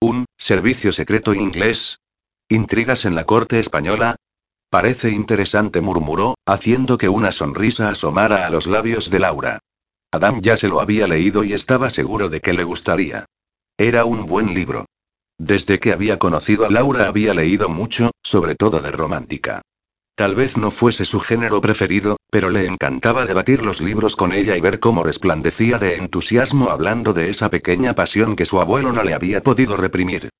¿Un servicio secreto inglés? ¿Intrigas en la corte española? Parece interesante, murmuró, haciendo que una sonrisa asomara a los labios de Laura. Adam ya se lo había leído y estaba seguro de que le gustaría. Era un buen libro. Desde que había conocido a Laura había leído mucho, sobre todo de romántica. Tal vez no fuese su género preferido, pero le encantaba debatir los libros con ella y ver cómo resplandecía de entusiasmo hablando de esa pequeña pasión que su abuelo no le había podido reprimir.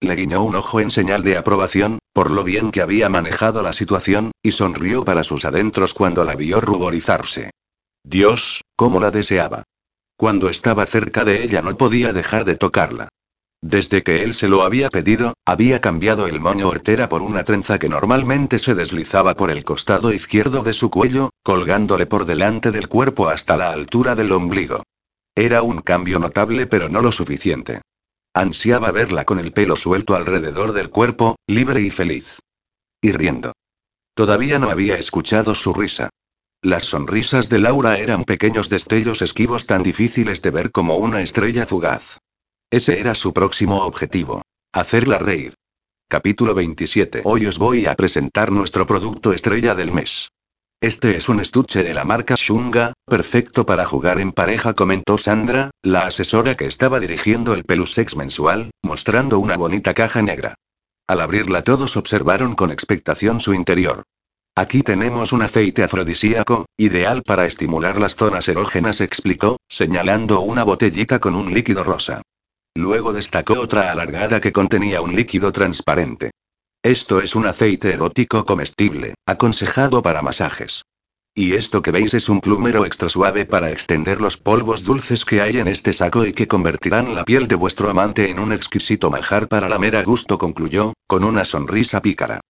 Le guiñó un ojo en señal de aprobación, por lo bien que había manejado la situación, y sonrió para sus adentros cuando la vio ruborizarse. Dios, cómo la deseaba. Cuando estaba cerca de ella no podía dejar de tocarla. Desde que él se lo había pedido, había cambiado el moño hortera por una trenza que normalmente se deslizaba por el costado izquierdo de su cuello, colgándole por delante del cuerpo hasta la altura del ombligo. Era un cambio notable pero no lo suficiente. Ansiaba verla con el pelo suelto alrededor del cuerpo, libre y feliz. Y riendo. Todavía no había escuchado su risa. Las sonrisas de Laura eran pequeños destellos esquivos tan difíciles de ver como una estrella fugaz. Ese era su próximo objetivo. Hacerla reír. Capítulo 27. Hoy os voy a presentar nuestro producto estrella del mes. Este es un estuche de la marca Shunga, perfecto para jugar en pareja, comentó Sandra, la asesora que estaba dirigiendo el Pelusex mensual, mostrando una bonita caja negra. Al abrirla todos observaron con expectación su interior. Aquí tenemos un aceite afrodisíaco, ideal para estimular las zonas erógenas, explicó, señalando una botellita con un líquido rosa. Luego destacó otra alargada que contenía un líquido transparente. Esto es un aceite erótico comestible, aconsejado para masajes. Y esto que veis es un plumero extra suave para extender los polvos dulces que hay en este saco y que convertirán la piel de vuestro amante en un exquisito manjar para la mera gusto, concluyó, con una sonrisa pícara.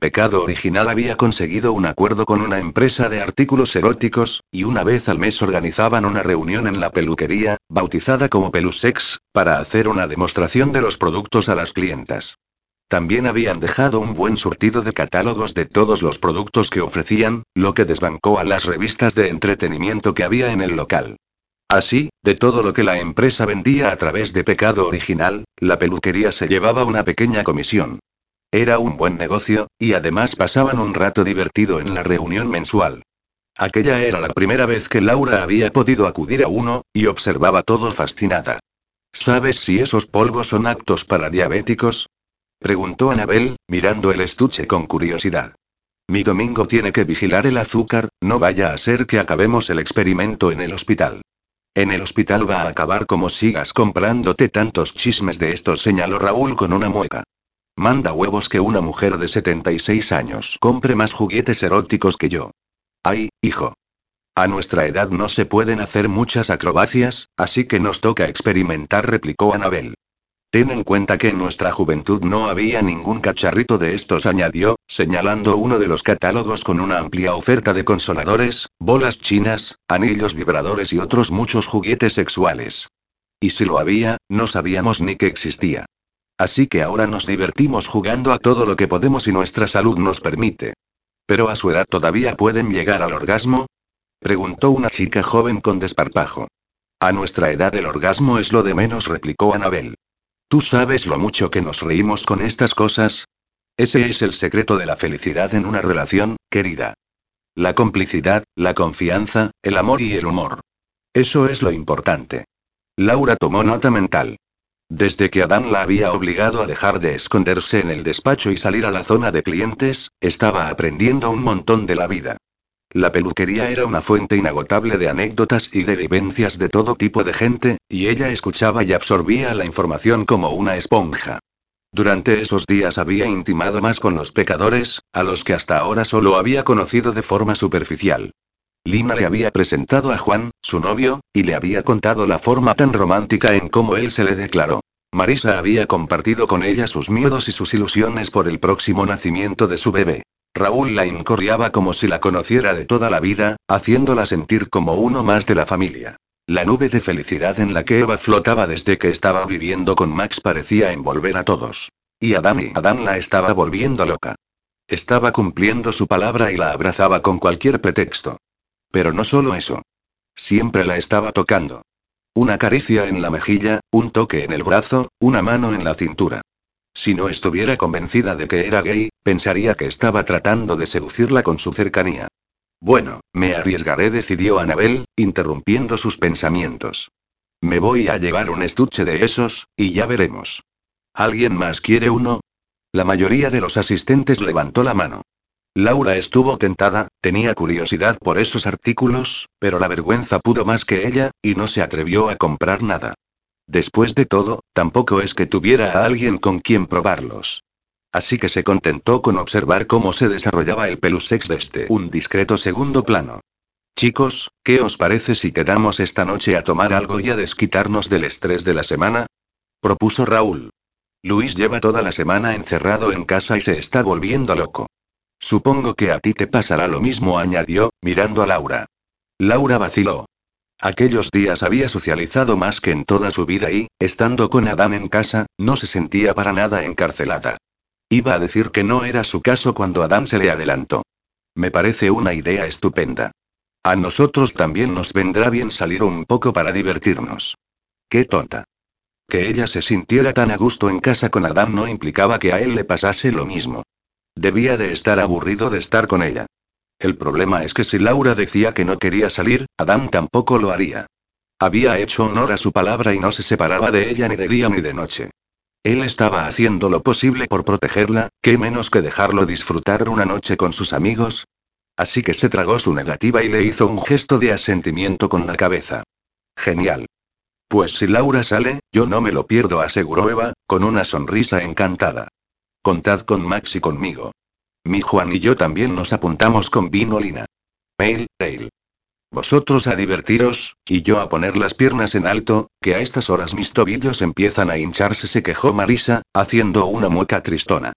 Pecado Original había conseguido un acuerdo con una empresa de artículos eróticos, y una vez al mes organizaban una reunión en la peluquería, bautizada como Pelusex, para hacer una demostración de los productos a las clientas. También habían dejado un buen surtido de catálogos de todos los productos que ofrecían, lo que desbancó a las revistas de entretenimiento que había en el local. Así, de todo lo que la empresa vendía a través de Pecado Original, la peluquería se llevaba una pequeña comisión. Era un buen negocio, y además pasaban un rato divertido en la reunión mensual. Aquella era la primera vez que Laura había podido acudir a uno, y observaba todo fascinada. ¿Sabes si esos polvos son aptos para diabéticos? Preguntó Anabel, mirando el estuche con curiosidad. Mi domingo tiene que vigilar el azúcar, no vaya a ser que acabemos el experimento en el hospital. En el hospital va a acabar como sigas comprándote tantos chismes de estos, señaló Raúl con una mueca. Manda huevos que una mujer de 76 años compre más juguetes eróticos que yo. Ay, hijo. A nuestra edad no se pueden hacer muchas acrobacias, así que nos toca experimentar, replicó Anabel. Ten en cuenta que en nuestra juventud no había ningún cacharrito de estos, añadió, señalando uno de los catálogos con una amplia oferta de consoladores, bolas chinas, anillos vibradores y otros muchos juguetes sexuales. Y si lo había, no sabíamos ni que existía. Así que ahora nos divertimos jugando a todo lo que podemos y nuestra salud nos permite. ¿Pero a su edad todavía pueden llegar al orgasmo? Preguntó una chica joven con desparpajo. A nuestra edad el orgasmo es lo de menos, replicó Anabel. ¿Tú sabes lo mucho que nos reímos con estas cosas? Ese es el secreto de la felicidad en una relación, querida. La complicidad, la confianza, el amor y el humor. Eso es lo importante. Laura tomó nota mental. Desde que Adán la había obligado a dejar de esconderse en el despacho y salir a la zona de clientes, estaba aprendiendo un montón de la vida. La peluquería era una fuente inagotable de anécdotas y de vivencias de todo tipo de gente, y ella escuchaba y absorbía la información como una esponja. Durante esos días había intimado más con los pecadores, a los que hasta ahora solo había conocido de forma superficial. Lina le había presentado a Juan, su novio, y le había contado la forma tan romántica en cómo él se le declaró. Marisa había compartido con ella sus miedos y sus ilusiones por el próximo nacimiento de su bebé. Raúl la incorriaba como si la conociera de toda la vida, haciéndola sentir como uno más de la familia. La nube de felicidad en la que Eva flotaba desde que estaba viviendo con Max parecía envolver a todos. Y Adán y Adán la estaba volviendo loca. Estaba cumpliendo su palabra y la abrazaba con cualquier pretexto. Pero no solo eso. Siempre la estaba tocando. Una caricia en la mejilla, un toque en el brazo, una mano en la cintura. Si no estuviera convencida de que era gay, pensaría que estaba tratando de seducirla con su cercanía. Bueno, me arriesgaré, decidió Anabel, interrumpiendo sus pensamientos. Me voy a llevar un estuche de esos, y ya veremos. ¿Alguien más quiere uno? La mayoría de los asistentes levantó la mano. Laura estuvo tentada, tenía curiosidad por esos artículos, pero la vergüenza pudo más que ella, y no se atrevió a comprar nada. Después de todo, tampoco es que tuviera a alguien con quien probarlos. Así que se contentó con observar cómo se desarrollaba el pelusex desde un discreto segundo plano. Chicos, ¿qué os parece si quedamos esta noche a tomar algo y a desquitarnos del estrés de la semana? propuso Raúl. Luis lleva toda la semana encerrado en casa y se está volviendo loco. Supongo que a ti te pasará lo mismo, añadió, mirando a Laura. Laura vaciló. Aquellos días había socializado más que en toda su vida y, estando con Adán en casa, no se sentía para nada encarcelada. Iba a decir que no era su caso cuando Adán se le adelantó. Me parece una idea estupenda. A nosotros también nos vendrá bien salir un poco para divertirnos. Qué tonta. Que ella se sintiera tan a gusto en casa con Adán no implicaba que a él le pasase lo mismo. Debía de estar aburrido de estar con ella. El problema es que si Laura decía que no quería salir, Adam tampoco lo haría. Había hecho honor a su palabra y no se separaba de ella ni de día ni de noche. Él estaba haciendo lo posible por protegerla, qué menos que dejarlo disfrutar una noche con sus amigos. Así que se tragó su negativa y le hizo un gesto de asentimiento con la cabeza. Genial. Pues si Laura sale, yo no me lo pierdo, aseguró Eva, con una sonrisa encantada. Contad con Max y conmigo. Mi Juan y yo también nos apuntamos con Vinolina. Mail, mail. Vosotros a divertiros, y yo a poner las piernas en alto, que a estas horas mis tobillos empiezan a hincharse, se quejó Marisa, haciendo una mueca tristona.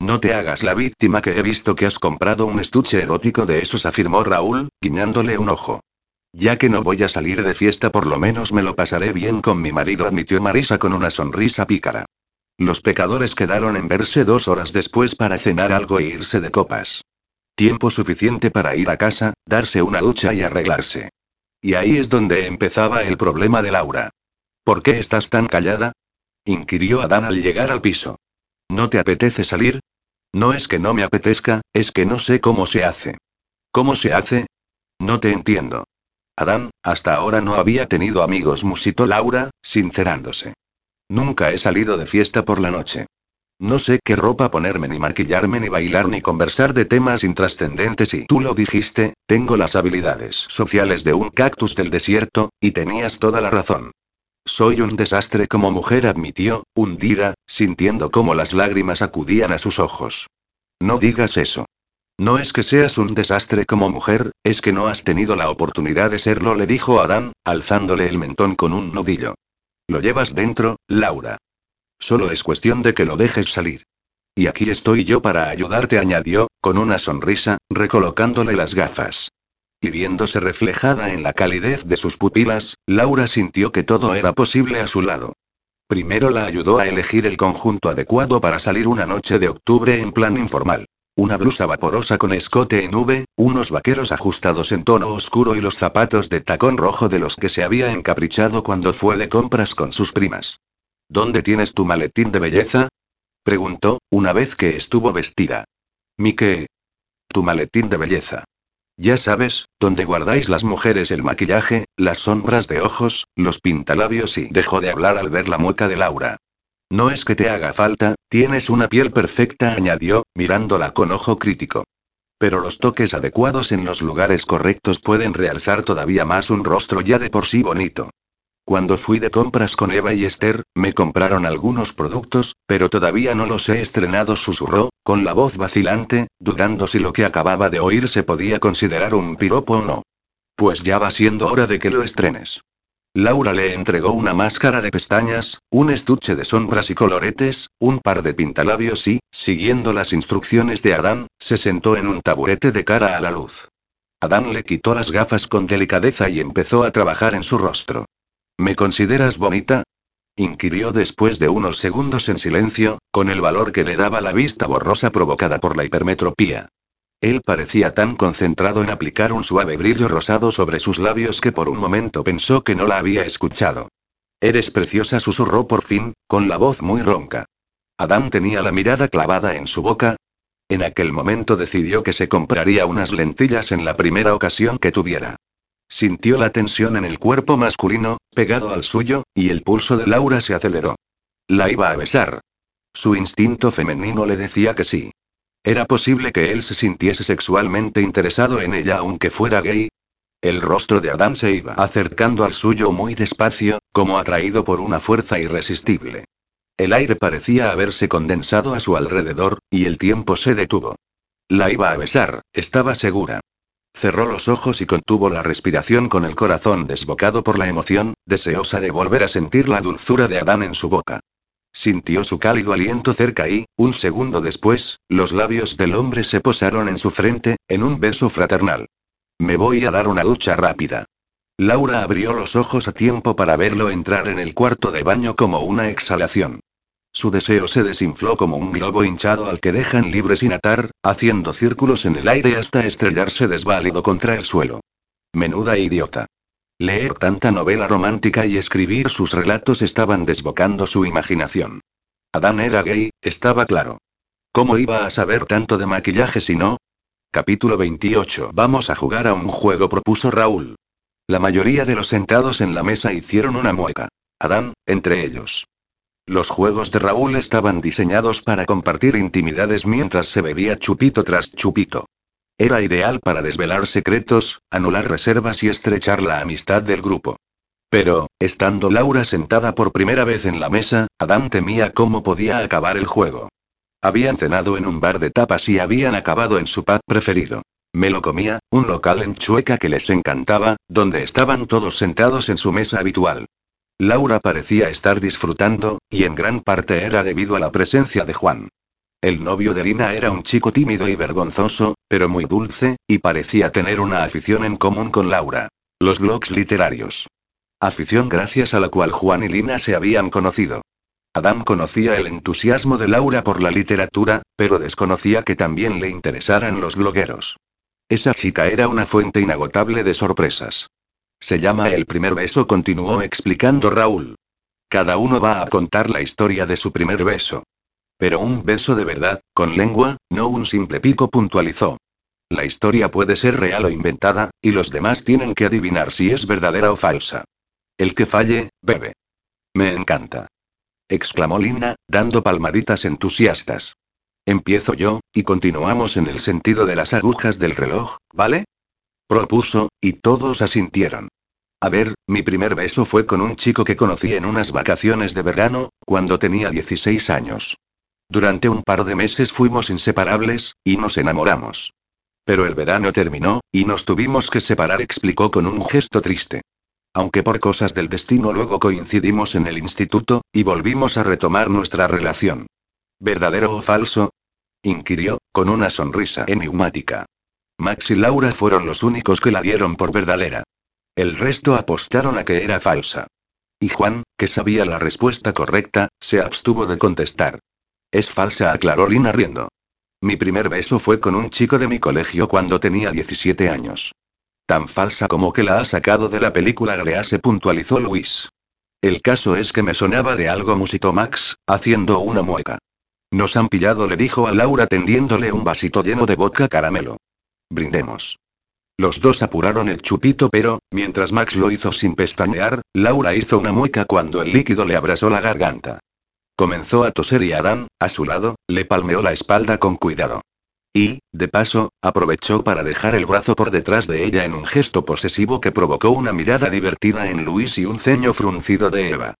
No te hagas la víctima que he visto que has comprado un estuche erótico de esos, afirmó Raúl, guiñándole un ojo. Ya que no voy a salir de fiesta, por lo menos me lo pasaré bien con mi marido, admitió Marisa con una sonrisa pícara. Los pecadores quedaron en verse dos horas después para cenar algo e irse de copas. Tiempo suficiente para ir a casa, darse una ducha y arreglarse. Y ahí es donde empezaba el problema de Laura. ¿Por qué estás tan callada? inquirió Adán al llegar al piso. ¿No te apetece salir? No es que no me apetezca, es que no sé cómo se hace. ¿Cómo se hace? No te entiendo. Adán, hasta ahora no había tenido amigos, musitó Laura, sincerándose. Nunca he salido de fiesta por la noche. No sé qué ropa ponerme, ni maquillarme, ni bailar, ni conversar de temas intrascendentes y tú lo dijiste, tengo las habilidades sociales de un cactus del desierto, y tenías toda la razón. Soy un desastre como mujer, admitió, hundida, sintiendo cómo las lágrimas acudían a sus ojos. No digas eso. No es que seas un desastre como mujer, es que no has tenido la oportunidad de serlo, le dijo Adán, alzándole el mentón con un nudillo. Lo llevas dentro, Laura. Solo es cuestión de que lo dejes salir. Y aquí estoy yo para ayudarte, añadió, con una sonrisa, recolocándole las gafas. Y viéndose reflejada en la calidez de sus pupilas, Laura sintió que todo era posible a su lado. Primero la ayudó a elegir el conjunto adecuado para salir una noche de octubre en plan informal. Una blusa vaporosa con escote en V, unos vaqueros ajustados en tono oscuro y los zapatos de tacón rojo de los que se había encaprichado cuando fue de compras con sus primas. ¿Dónde tienes tu maletín de belleza? preguntó, una vez que estuvo vestida. ¿Mi qué? Tu maletín de belleza. Ya sabes, donde guardáis las mujeres el maquillaje, las sombras de ojos, los pintalabios y dejó de hablar al ver la mueca de Laura. No es que te haga falta, tienes una piel perfecta, añadió, mirándola con ojo crítico. Pero los toques adecuados en los lugares correctos pueden realzar todavía más un rostro ya de por sí bonito. Cuando fui de compras con Eva y Esther, me compraron algunos productos, pero todavía no los he estrenado, susurró, con la voz vacilante, dudando si lo que acababa de oír se podía considerar un piropo o no. Pues ya va siendo hora de que lo estrenes. Laura le entregó una máscara de pestañas, un estuche de sombras y coloretes, un par de pintalabios y, siguiendo las instrucciones de Adán, se sentó en un taburete de cara a la luz. Adán le quitó las gafas con delicadeza y empezó a trabajar en su rostro. ¿Me consideras bonita? inquirió después de unos segundos en silencio, con el valor que le daba la vista borrosa provocada por la hipermetropía. Él parecía tan concentrado en aplicar un suave brillo rosado sobre sus labios que por un momento pensó que no la había escuchado. Eres preciosa, susurró por fin, con la voz muy ronca. Adán tenía la mirada clavada en su boca. En aquel momento decidió que se compraría unas lentillas en la primera ocasión que tuviera. Sintió la tensión en el cuerpo masculino, pegado al suyo, y el pulso de Laura se aceleró. La iba a besar. Su instinto femenino le decía que sí. ¿Era posible que él se sintiese sexualmente interesado en ella aunque fuera gay? El rostro de Adán se iba acercando al suyo muy despacio, como atraído por una fuerza irresistible. El aire parecía haberse condensado a su alrededor, y el tiempo se detuvo. La iba a besar, estaba segura. Cerró los ojos y contuvo la respiración con el corazón desbocado por la emoción, deseosa de volver a sentir la dulzura de Adán en su boca. Sintió su cálido aliento cerca y, un segundo después, los labios del hombre se posaron en su frente, en un beso fraternal. Me voy a dar una ducha rápida. Laura abrió los ojos a tiempo para verlo entrar en el cuarto de baño como una exhalación. Su deseo se desinfló como un globo hinchado al que dejan libre sin atar, haciendo círculos en el aire hasta estrellarse desválido contra el suelo. Menuda idiota. Leer tanta novela romántica y escribir sus relatos estaban desbocando su imaginación. Adán era gay, estaba claro. ¿Cómo iba a saber tanto de maquillaje si no? Capítulo 28. Vamos a jugar a un juego, propuso Raúl. La mayoría de los sentados en la mesa hicieron una mueca. Adán, entre ellos. Los juegos de Raúl estaban diseñados para compartir intimidades mientras se bebía chupito tras chupito. Era ideal para desvelar secretos, anular reservas y estrechar la amistad del grupo. Pero, estando Laura sentada por primera vez en la mesa, Adam temía cómo podía acabar el juego. Habían cenado en un bar de tapas y habían acabado en su pub preferido. Me lo comía, un local en Chueca que les encantaba, donde estaban todos sentados en su mesa habitual. Laura parecía estar disfrutando, y en gran parte era debido a la presencia de Juan. El novio de Lina era un chico tímido y vergonzoso, pero muy dulce, y parecía tener una afición en común con Laura. Los blogs literarios. Afición gracias a la cual Juan y Lina se habían conocido. Adam conocía el entusiasmo de Laura por la literatura, pero desconocía que también le interesaran los blogueros. Esa chica era una fuente inagotable de sorpresas. Se llama El primer beso, continuó explicando Raúl. Cada uno va a contar la historia de su primer beso. Pero un beso de verdad, con lengua, no un simple pico, puntualizó. La historia puede ser real o inventada, y los demás tienen que adivinar si es verdadera o falsa. El que falle, bebe. Me encanta. exclamó Lina, dando palmaditas entusiastas. Empiezo yo, y continuamos en el sentido de las agujas del reloj, ¿vale? Propuso, y todos asintieron. A ver, mi primer beso fue con un chico que conocí en unas vacaciones de verano, cuando tenía 16 años. Durante un par de meses fuimos inseparables, y nos enamoramos. Pero el verano terminó, y nos tuvimos que separar, explicó con un gesto triste. Aunque por cosas del destino luego coincidimos en el instituto, y volvimos a retomar nuestra relación. ¿Verdadero o falso? inquirió, con una sonrisa enigmática. Max y Laura fueron los únicos que la dieron por verdadera. El resto apostaron a que era falsa. Y Juan, que sabía la respuesta correcta, se abstuvo de contestar. Es falsa, aclaró Lina riendo. Mi primer beso fue con un chico de mi colegio cuando tenía 17 años. Tan falsa como que la ha sacado de la película Grease, puntualizó Luis. El caso es que me sonaba de algo, musitó Max, haciendo una mueca. Nos han pillado, le dijo a Laura tendiéndole un vasito lleno de vodka caramelo. Brindemos. Los dos apuraron el chupito, pero, mientras Max lo hizo sin pestañear, Laura hizo una mueca cuando el líquido le abrasó la garganta. Comenzó a toser y Adán, a su lado, le palmeó la espalda con cuidado. Y, de paso, aprovechó para dejar el brazo por detrás de ella en un gesto posesivo que provocó una mirada divertida en Luis y un ceño fruncido de Eva.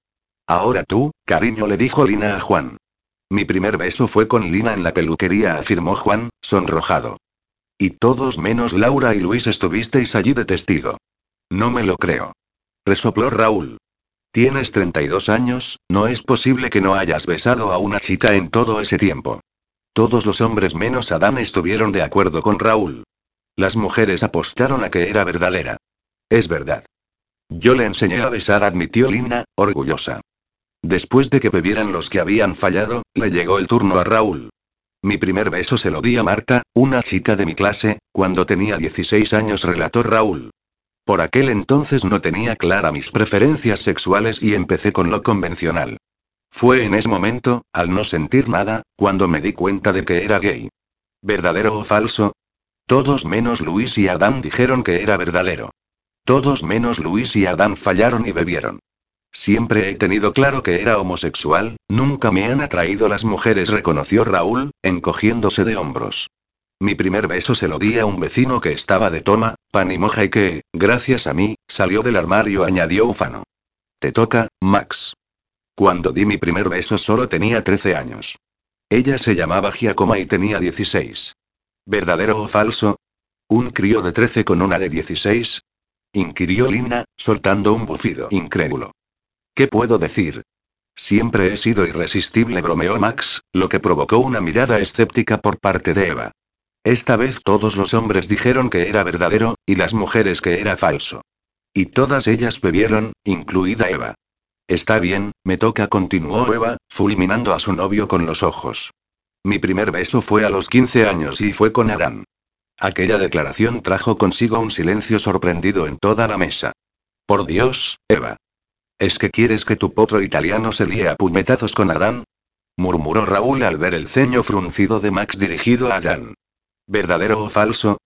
Ahora tú, cariño, le dijo Lina a Juan. Mi primer beso fue con Lina en la peluquería, afirmó Juan, sonrojado. Y todos menos Laura y Luis estuvisteis allí de testigo. No me lo creo. Resopló Raúl. Tienes 32 años, no es posible que no hayas besado a una chica en todo ese tiempo. Todos los hombres menos Adán estuvieron de acuerdo con Raúl. Las mujeres apostaron a que era verdadera. Es verdad. Yo le enseñé a besar, admitió Lina, orgullosa. Después de que bebieran los que habían fallado, le llegó el turno a Raúl. Mi primer beso se lo di a Marta, una chica de mi clase, cuando tenía 16 años, relató Raúl. Por aquel entonces no tenía clara mis preferencias sexuales y empecé con lo convencional. Fue en ese momento, al no sentir nada, cuando me di cuenta de que era gay. ¿Verdadero o falso? Todos menos Luis y Adán dijeron que era verdadero. Todos menos Luis y Adán fallaron y bebieron. Siempre he tenido claro que era homosexual, nunca me han atraído las mujeres, reconoció Raúl, encogiéndose de hombros. Mi primer beso se lo di a un vecino que estaba de toma, pan y moja y que, gracias a mí, salió del armario, añadió Ufano. Te toca, Max. Cuando di mi primer beso solo tenía 13 años. Ella se llamaba Giacoma y tenía 16. ¿Verdadero o falso? ¿Un crío de 13 con una de 16? inquirió Lina, soltando un bufido incrédulo. ¿Qué puedo decir? Siempre he sido irresistible, bromeó Max, lo que provocó una mirada escéptica por parte de Eva. Esta vez todos los hombres dijeron que era verdadero, y las mujeres que era falso. Y todas ellas bebieron, incluida Eva. Está bien, me toca, continuó Eva, fulminando a su novio con los ojos. Mi primer beso fue a los 15 años y fue con Adán. Aquella declaración trajo consigo un silencio sorprendido en toda la mesa. Por Dios, Eva. ¿Es que quieres que tu potro italiano se líe a puñetazos con Adán? murmuró Raúl al ver el ceño fruncido de Max dirigido a Adán. ¿Verdadero o falso?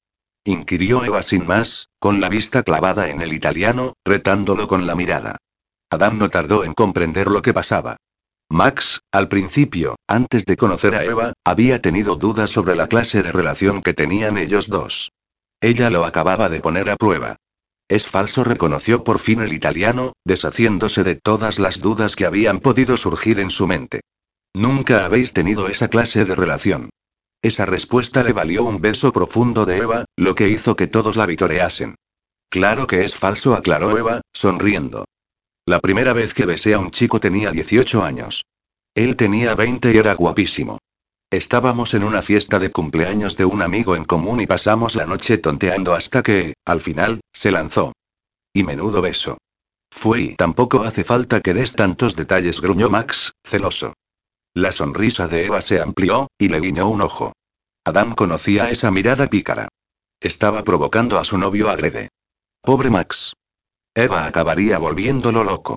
inquirió Eva sin más, con la vista clavada en el italiano, retándolo con la mirada. Adán no tardó en comprender lo que pasaba. Max, al principio, antes de conocer a Eva, había tenido dudas sobre la clase de relación que tenían ellos dos. Ella lo acababa de poner a prueba. Es falso, reconoció por fin el italiano, deshaciéndose de todas las dudas que habían podido surgir en su mente. Nunca habéis tenido esa clase de relación. Esa respuesta le valió un beso profundo de Eva, lo que hizo que todos la vitoreasen. Claro que es falso, aclaró Eva, sonriendo. La primera vez que besé a un chico tenía 18 años. Él tenía 20 y era guapísimo. Estábamos en una fiesta de cumpleaños de un amigo en común y pasamos la noche tonteando hasta que, al final, se lanzó. Y menudo beso. Fue y tampoco hace falta que des tantos detalles, gruñó Max, celoso. La sonrisa de Eva se amplió, y le guiñó un ojo. Adam conocía esa mirada pícara. Estaba provocando a su novio agrede. Pobre Max. Eva acabaría volviéndolo loco.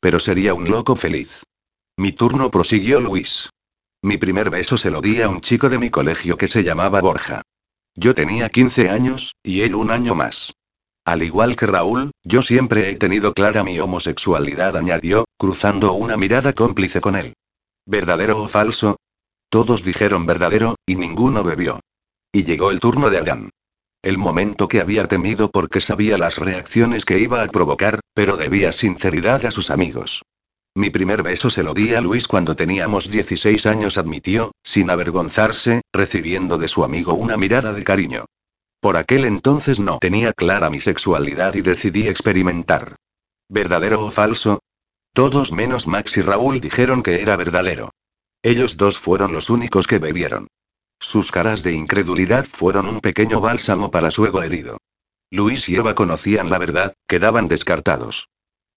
Pero sería un loco feliz. Mi turno prosiguió Luis. Mi primer beso se lo di a un chico de mi colegio que se llamaba Borja. Yo tenía 15 años, y él un año más. Al igual que Raúl, yo siempre he tenido clara mi homosexualidad, añadió, cruzando una mirada cómplice con él. ¿Verdadero o falso? Todos dijeron verdadero, y ninguno bebió. Y llegó el turno de Adán. El momento que había temido porque sabía las reacciones que iba a provocar, pero debía sinceridad a sus amigos. Mi primer beso se lo di a Luis cuando teníamos 16 años, admitió, sin avergonzarse, recibiendo de su amigo una mirada de cariño. Por aquel entonces no tenía clara mi sexualidad y decidí experimentar. ¿Verdadero o falso? Todos menos Max y Raúl dijeron que era verdadero. Ellos dos fueron los únicos que bebieron. Sus caras de incredulidad fueron un pequeño bálsamo para su ego herido. Luis y Eva conocían la verdad, quedaban descartados.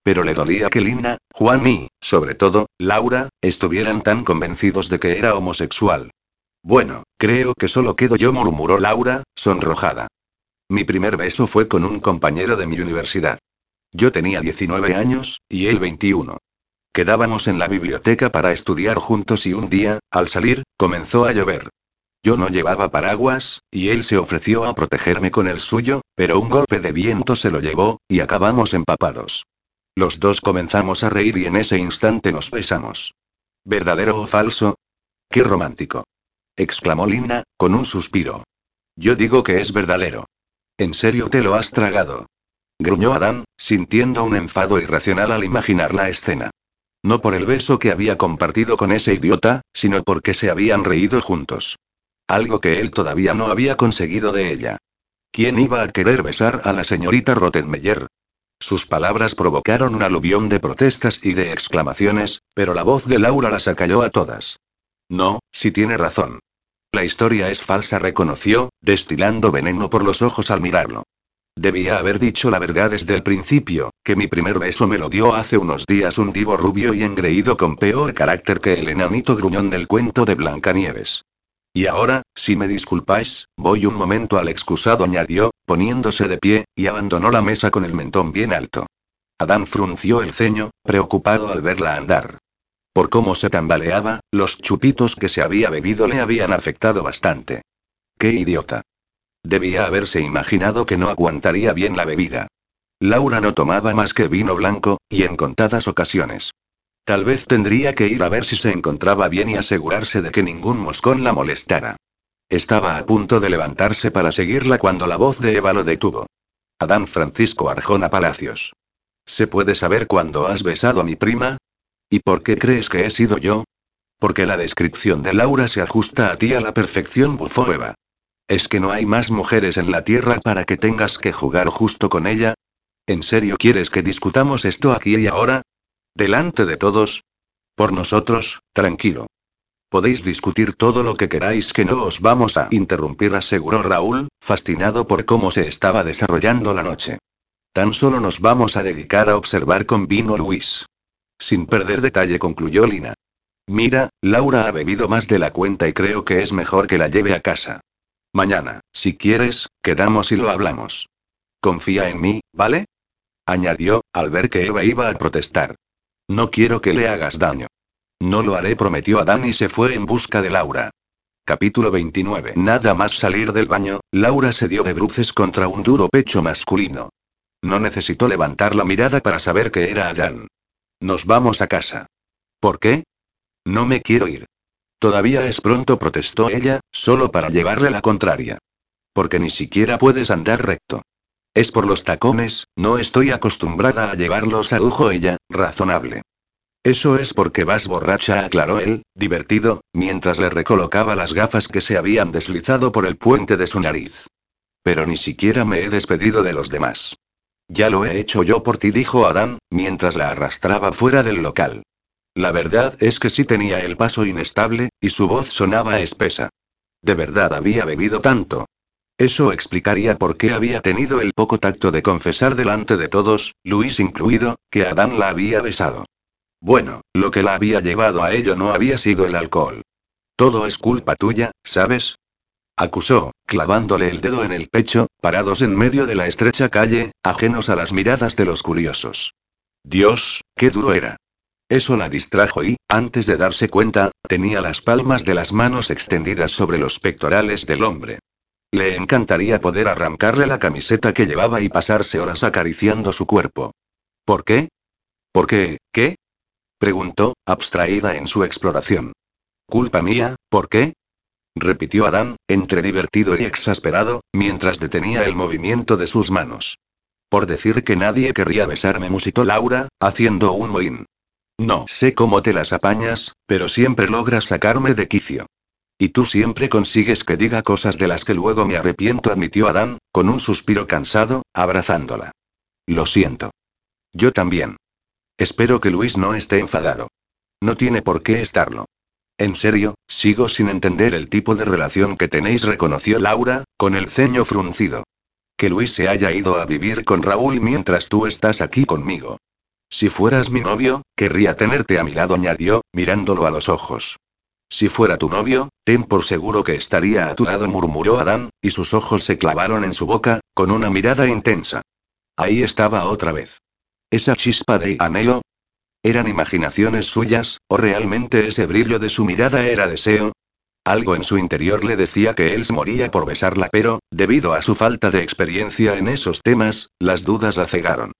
Pero le dolía que Lina, Juan y, sobre todo, Laura, estuvieran tan convencidos de que era homosexual. Bueno, creo que solo quedo yo, murmuró Laura, sonrojada. Mi primer beso fue con un compañero de mi universidad. Yo tenía 19 años, y él 21. Quedábamos en la biblioteca para estudiar juntos y un día, al salir, comenzó a llover. Yo no llevaba paraguas, y él se ofreció a protegerme con el suyo, pero un golpe de viento se lo llevó, y acabamos empapados. Los dos comenzamos a reír y en ese instante nos besamos. ¿Verdadero o falso? ¡Qué romántico! exclamó Lina, con un suspiro. Yo digo que es verdadero. ¿En serio te lo has tragado? Gruñó Adán, sintiendo un enfado irracional al imaginar la escena. No por el beso que había compartido con ese idiota, sino porque se habían reído juntos. Algo que él todavía no había conseguido de ella. ¿Quién iba a querer besar a la señorita Rottenmeier? Sus palabras provocaron un aluvión de protestas y de exclamaciones, pero la voz de Laura las acalló a todas. No, si tiene razón. La historia es falsa, reconoció, destilando veneno por los ojos al mirarlo. Debía haber dicho la verdad desde el principio, que mi primer beso me lo dio hace unos días un divo rubio y engreído con peor carácter que el enanito gruñón del cuento de Blancanieves. Y ahora, si me disculpáis, voy un momento al excusado, añadió, poniéndose de pie, y abandonó la mesa con el mentón bien alto. Adán frunció el ceño, preocupado al verla andar. Por cómo se tambaleaba, los chupitos que se había bebido le habían afectado bastante. ¡Qué idiota! Debía haberse imaginado que no aguantaría bien la bebida. Laura no tomaba más que vino blanco, y en contadas ocasiones. Tal vez tendría que ir a ver si se encontraba bien y asegurarse de que ningún moscón la molestara. Estaba a punto de levantarse para seguirla cuando la voz de Eva lo detuvo. Adán Francisco Arjona Palacios. ¿Se puede saber cuándo has besado a mi prima? ¿Y por qué crees que he sido yo? Porque la descripción de Laura se ajusta a ti a la perfección, bufó Eva. ¿Es que no hay más mujeres en la Tierra para que tengas que jugar justo con ella? ¿En serio quieres que discutamos esto aquí y ahora? ¿Delante de todos? Por nosotros, tranquilo. Podéis discutir todo lo que queráis que no os vamos a interrumpir, aseguró Raúl, fascinado por cómo se estaba desarrollando la noche. Tan solo nos vamos a dedicar a observar con vino Luis. Sin perder detalle concluyó Lina. Mira, Laura ha bebido más de la cuenta y creo que es mejor que la lleve a casa. Mañana, si quieres, quedamos y lo hablamos. Confía en mí, ¿vale? añadió, al ver que Eva iba a protestar. No quiero que le hagas daño. No lo haré, prometió Adán y se fue en busca de Laura. Capítulo 29. Nada más salir del baño, Laura se dio de bruces contra un duro pecho masculino. No necesitó levantar la mirada para saber que era Adán. Nos vamos a casa. ¿Por qué? No me quiero ir. Todavía es pronto, protestó ella, solo para llevarle la contraria. Porque ni siquiera puedes andar recto. Es por los tacones, no estoy acostumbrada a llevarlos, adujo ella, razonable. Eso es porque vas borracha, aclaró él, divertido, mientras le recolocaba las gafas que se habían deslizado por el puente de su nariz. Pero ni siquiera me he despedido de los demás. Ya lo he hecho yo por ti, dijo Adán, mientras la arrastraba fuera del local. La verdad es que sí tenía el paso inestable, y su voz sonaba espesa. De verdad había bebido tanto. Eso explicaría por qué había tenido el poco tacto de confesar delante de todos, Luis incluido, que Adán la había besado. Bueno, lo que la había llevado a ello no había sido el alcohol. Todo es culpa tuya, ¿sabes? Acusó, clavándole el dedo en el pecho, parados en medio de la estrecha calle, ajenos a las miradas de los curiosos. Dios, qué duro era. Eso la distrajo y, antes de darse cuenta, tenía las palmas de las manos extendidas sobre los pectorales del hombre. Le encantaría poder arrancarle la camiseta que llevaba y pasarse horas acariciando su cuerpo. ¿Por qué? ¿Por qué, qué? preguntó, abstraída en su exploración. ¿Culpa mía, por qué? repitió Adán, entre divertido y exasperado, mientras detenía el movimiento de sus manos. Por decir que nadie querría besarme, musitó Laura, haciendo un mohín. No sé cómo te las apañas, pero siempre logras sacarme de quicio. Y tú siempre consigues que diga cosas de las que luego me arrepiento, admitió Adán, con un suspiro cansado, abrazándola. Lo siento. Yo también. Espero que Luis no esté enfadado. No tiene por qué estarlo. En serio, sigo sin entender el tipo de relación que tenéis, reconoció Laura, con el ceño fruncido. Que Luis se haya ido a vivir con Raúl mientras tú estás aquí conmigo. Si fueras mi novio, querría tenerte a mi lado, añadió, mirándolo a los ojos. Si fuera tu novio, ten por seguro que estaría a tu lado, murmuró Adán, y sus ojos se clavaron en su boca, con una mirada intensa. Ahí estaba otra vez. Esa chispa de anhelo, ¿Eran imaginaciones suyas, o realmente ese brillo de su mirada era deseo? Algo en su interior le decía que él moría por besarla, pero, debido a su falta de experiencia en esos temas, las dudas la cegaron.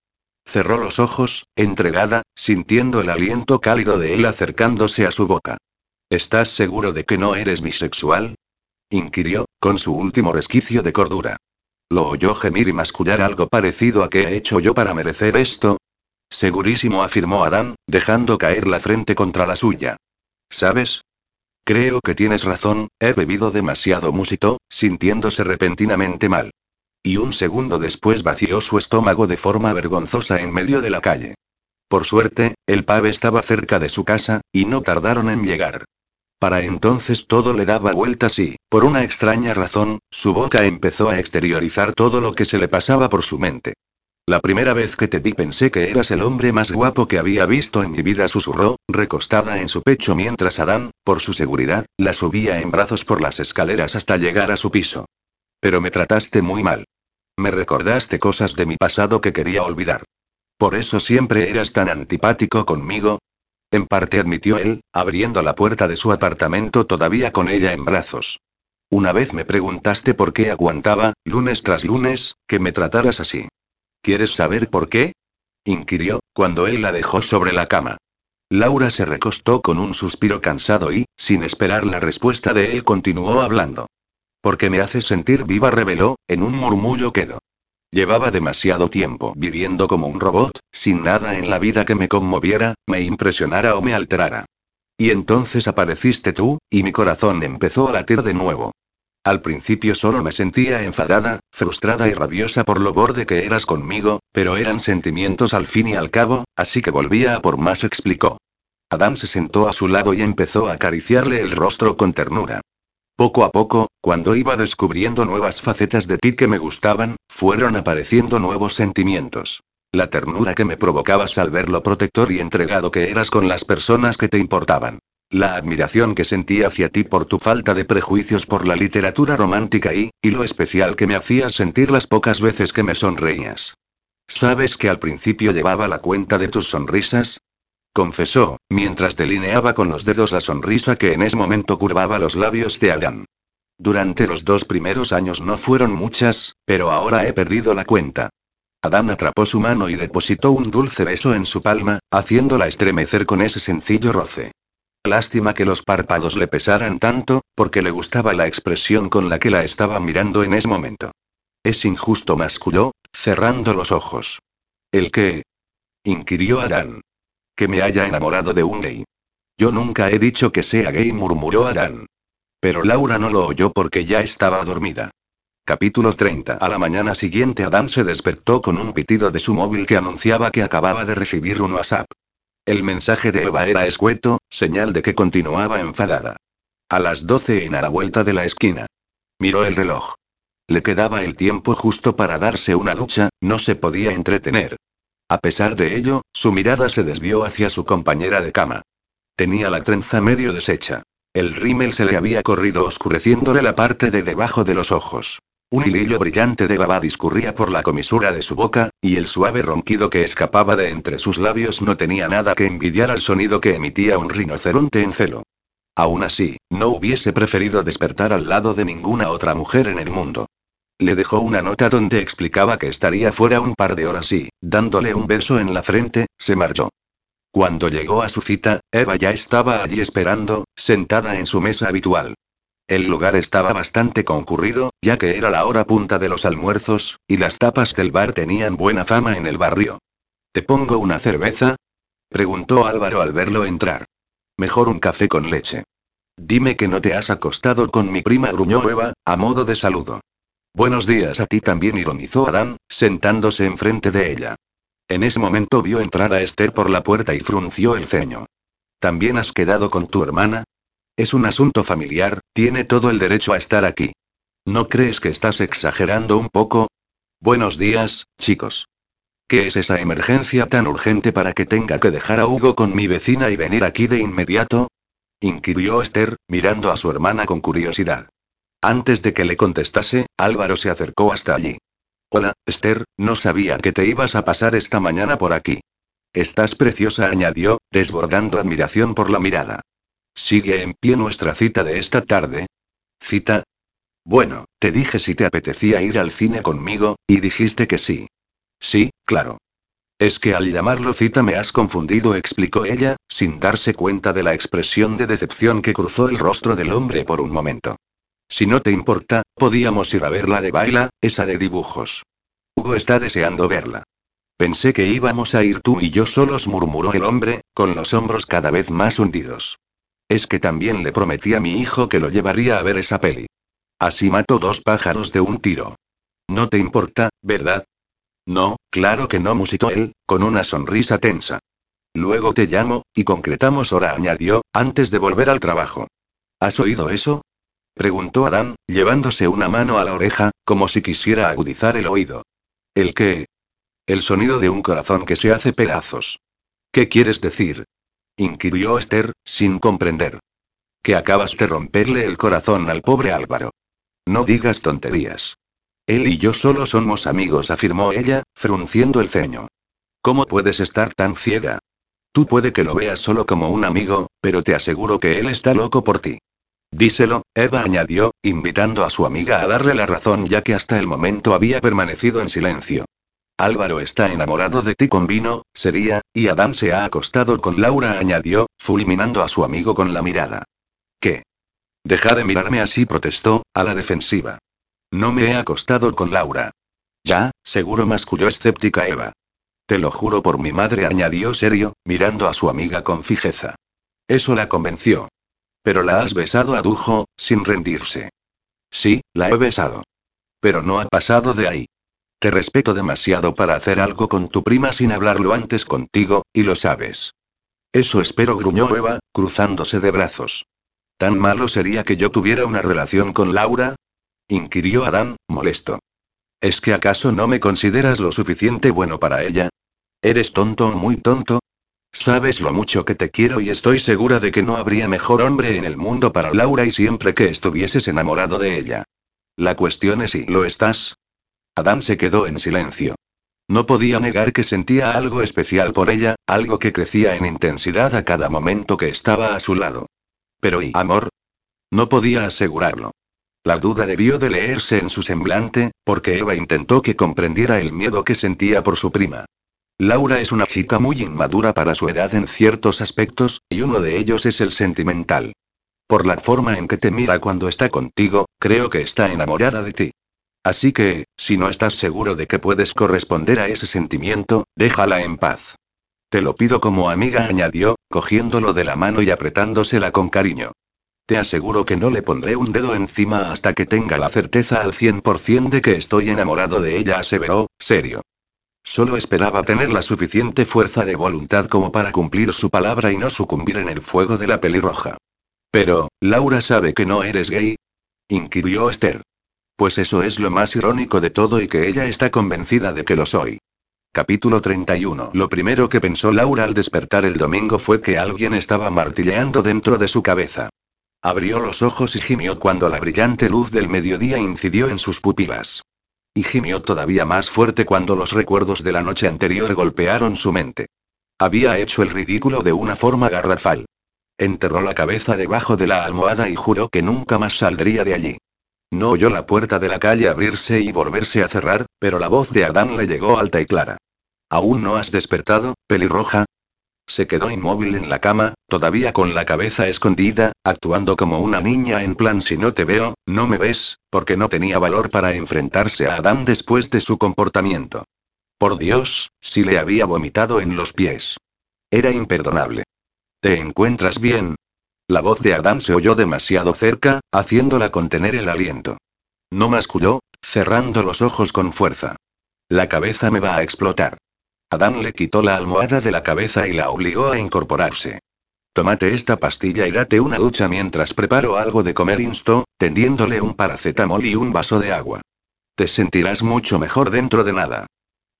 Cerró los ojos, entregada, sintiendo el aliento cálido de él acercándose a su boca. ¿Estás seguro de que no eres bisexual? inquirió, con su último resquicio de cordura. Lo oyó gemir y mascullar algo parecido a que he hecho yo para merecer esto, Segurísimo, afirmó Adán, dejando caer la frente contra la suya. ¿Sabes? Creo que tienes razón, he bebido demasiado, musitó, sintiéndose repentinamente mal. Y un segundo después vació su estómago de forma vergonzosa en medio de la calle. Por suerte, el pub estaba cerca de su casa, y no tardaron en llegar. Para entonces todo le daba vueltas y, por una extraña razón, su boca empezó a exteriorizar todo lo que se le pasaba por su mente. La primera vez que te vi pensé que eras el hombre más guapo que había visto en mi vida, susurró, recostada en su pecho mientras Adán, por su seguridad, la subía en brazos por las escaleras hasta llegar a su piso. Pero me trataste muy mal. Me recordaste cosas de mi pasado que quería olvidar. Por eso siempre eras tan antipático conmigo. En parte admitió él, abriendo la puerta de su apartamento todavía con ella en brazos. Una vez me preguntaste por qué aguantaba, lunes tras lunes, que me trataras así. ¿Quieres saber por qué? inquirió, cuando él la dejó sobre la cama. Laura se recostó con un suspiro cansado y, sin esperar la respuesta de él, continuó hablando. Porque me hace sentir viva, reveló, en un murmullo quedo. Llevaba demasiado tiempo viviendo como un robot, sin nada en la vida que me conmoviera, me impresionara o me alterara. Y entonces apareciste tú, y mi corazón empezó a latir de nuevo. Al principio solo me sentía enfadada, frustrada y rabiosa por lo borde que eras conmigo, pero eran sentimientos al fin y al cabo, así que volvía a por más, explicó. Adán se sentó a su lado y empezó a acariciarle el rostro con ternura. Poco a poco, cuando iba descubriendo nuevas facetas de ti que me gustaban, fueron apareciendo nuevos sentimientos. La ternura que me provocabas al ver lo protector y entregado que eras con las personas que te importaban. La admiración que sentí hacia ti por tu falta de prejuicios por la literatura romántica y, y lo especial que me hacías sentir las pocas veces que me sonreías. ¿Sabes que al principio llevaba la cuenta de tus sonrisas? Confesó, mientras delineaba con los dedos la sonrisa que en ese momento curvaba los labios de Adán. Durante los dos primeros años no fueron muchas, pero ahora he perdido la cuenta. Adán atrapó su mano y depositó un dulce beso en su palma, haciéndola estremecer con ese sencillo roce. Lástima que los párpados le pesaran tanto, porque le gustaba la expresión con la que la estaba mirando en ese momento. Es injusto, masculló, cerrando los ojos. ¿El qué? inquirió Adán. Que me haya enamorado de un gay. Yo nunca he dicho que sea gay, murmuró Adán. Pero Laura no lo oyó porque ya estaba dormida. Capítulo 30. A la mañana siguiente Adán se despertó con un pitido de su móvil que anunciaba que acababa de recibir un WhatsApp. El mensaje de Eva era escueto, señal de que continuaba enfadada. A las 12 en a la vuelta de la esquina. Miró el reloj. Le quedaba el tiempo justo para darse una ducha, no se podía entretener. A pesar de ello, su mirada se desvió hacia su compañera de cama. Tenía la trenza medio deshecha. El rímel se le había corrido oscureciéndole la parte de debajo de los ojos. Un hilillo brillante de baba discurría por la comisura de su boca, y el suave ronquido que escapaba de entre sus labios no tenía nada que envidiar al sonido que emitía un rinoceronte en celo. Aún así, no hubiese preferido despertar al lado de ninguna otra mujer en el mundo. Le dejó una nota donde explicaba que estaría fuera un par de horas y, dándole un beso en la frente, se marchó. Cuando llegó a su cita, Eva ya estaba allí esperando, sentada en su mesa habitual. El lugar estaba bastante concurrido, ya que era la hora punta de los almuerzos, y las tapas del bar tenían buena fama en el barrio. ¿Te pongo una cerveza? preguntó Álvaro al verlo entrar. Mejor un café con leche. Dime que no te has acostado con mi prima, gruñó Eva, a modo de saludo. Buenos días a ti también, ironizó Adán, sentándose enfrente de ella. En ese momento vio entrar a Esther por la puerta y frunció el ceño. ¿También has quedado con tu hermana? Es un asunto familiar, tiene todo el derecho a estar aquí. ¿No crees que estás exagerando un poco? Buenos días, chicos. ¿Qué es esa emergencia tan urgente para que tenga que dejar a Hugo con mi vecina y venir aquí de inmediato? inquirió Esther, mirando a su hermana con curiosidad. Antes de que le contestase, Álvaro se acercó hasta allí. Hola, Esther, no sabía que te ibas a pasar esta mañana por aquí. Estás preciosa, añadió, desbordando admiración por la mirada. ¿Sigue en pie nuestra cita de esta tarde? ¿Cita? Bueno, te dije si te apetecía ir al cine conmigo, y dijiste que sí. Sí, claro. Es que al llamarlo cita me has confundido, explicó ella, sin darse cuenta de la expresión de decepción que cruzó el rostro del hombre por un momento. Si no te importa, podíamos ir a ver la de baila, esa de dibujos. Hugo está deseando verla. Pensé que íbamos a ir tú y yo solos, murmuró el hombre, con los hombros cada vez más hundidos. Es que también le prometí a mi hijo que lo llevaría a ver esa peli. Así mato dos pájaros de un tiro. No te importa, ¿verdad? No, claro que no, musitó él, con una sonrisa tensa. Luego te llamo, y concretamos hora, añadió, antes de volver al trabajo. ¿Has oído eso? Preguntó Adán, llevándose una mano a la oreja, como si quisiera agudizar el oído. ¿El qué? El sonido de un corazón que se hace pedazos. ¿Qué quieres decir? inquirió Esther, sin comprender. Que acabas de romperle el corazón al pobre Álvaro. No digas tonterías. Él y yo solo somos amigos, afirmó ella, frunciendo el ceño. ¿Cómo puedes estar tan ciega? Tú puede que lo veas solo como un amigo, pero te aseguro que él está loco por ti. Díselo, Eva añadió, invitando a su amiga a darle la razón ya que hasta el momento había permanecido en silencio. Álvaro está enamorado de ti con vino, sería, y Adán se ha acostado con Laura, añadió, fulminando a su amigo con la mirada. ¿Qué? Deja de mirarme así, protestó, a la defensiva. No me he acostado con Laura. Ya, seguro masculló escéptica Eva. Te lo juro por mi madre, añadió serio, mirando a su amiga con fijeza. Eso la convenció. Pero la has besado, adujo, sin rendirse. Sí, la he besado. Pero no ha pasado de ahí. Te respeto demasiado para hacer algo con tu prima sin hablarlo antes contigo, y lo sabes. Eso espero, gruñó Eva, cruzándose de brazos. ¿Tan malo sería que yo tuviera una relación con Laura? inquirió Adán, molesto. ¿Es que acaso no me consideras lo suficiente bueno para ella? ¿Eres tonto o muy tonto? Sabes lo mucho que te quiero y estoy segura de que no habría mejor hombre en el mundo para Laura y siempre que estuvieses enamorado de ella. La cuestión es si lo estás, Adán se quedó en silencio. No podía negar que sentía algo especial por ella, algo que crecía en intensidad a cada momento que estaba a su lado. Pero ¿y amor? No podía asegurarlo. La duda debió de leerse en su semblante, porque Eva intentó que comprendiera el miedo que sentía por su prima. Laura es una chica muy inmadura para su edad en ciertos aspectos, y uno de ellos es el sentimental. Por la forma en que te mira cuando está contigo, creo que está enamorada de ti. Así que, si no estás seguro de que puedes corresponder a ese sentimiento, déjala en paz. Te lo pido como amiga, añadió, cogiéndolo de la mano y apretándosela con cariño. Te aseguro que no le pondré un dedo encima hasta que tenga la certeza al 100% de que estoy enamorado de ella, aseveró, serio. Solo esperaba tener la suficiente fuerza de voluntad como para cumplir su palabra y no sucumbir en el fuego de la pelirroja. Pero, ¿Laura sabe que no eres gay? inquirió Esther. Pues eso es lo más irónico de todo y que ella está convencida de que lo soy. Capítulo 31. Lo primero que pensó Laura al despertar el domingo fue que alguien estaba martilleando dentro de su cabeza. Abrió los ojos y gimió cuando la brillante luz del mediodía incidió en sus pupilas. Y gimió todavía más fuerte cuando los recuerdos de la noche anterior golpearon su mente. Había hecho el ridículo de una forma garrafal. Enterró la cabeza debajo de la almohada y juró que nunca más saldría de allí. No oyó la puerta de la calle abrirse y volverse a cerrar, pero la voz de Adán le llegó alta y clara. ¿Aún no has despertado, pelirroja? Se quedó inmóvil en la cama, todavía con la cabeza escondida, actuando como una niña en plan si no te veo, no me ves, porque no tenía valor para enfrentarse a Adán después de su comportamiento. Por Dios, si le había vomitado en los pies. Era imperdonable. ¿Te encuentras bien? La voz de Adán se oyó demasiado cerca, haciéndola contener el aliento. No masculló, cerrando los ojos con fuerza. La cabeza me va a explotar. Adán le quitó la almohada de la cabeza y la obligó a incorporarse. Tómate esta pastilla y date una ducha mientras preparo algo de comer, instó, tendiéndole un paracetamol y un vaso de agua. Te sentirás mucho mejor dentro de nada.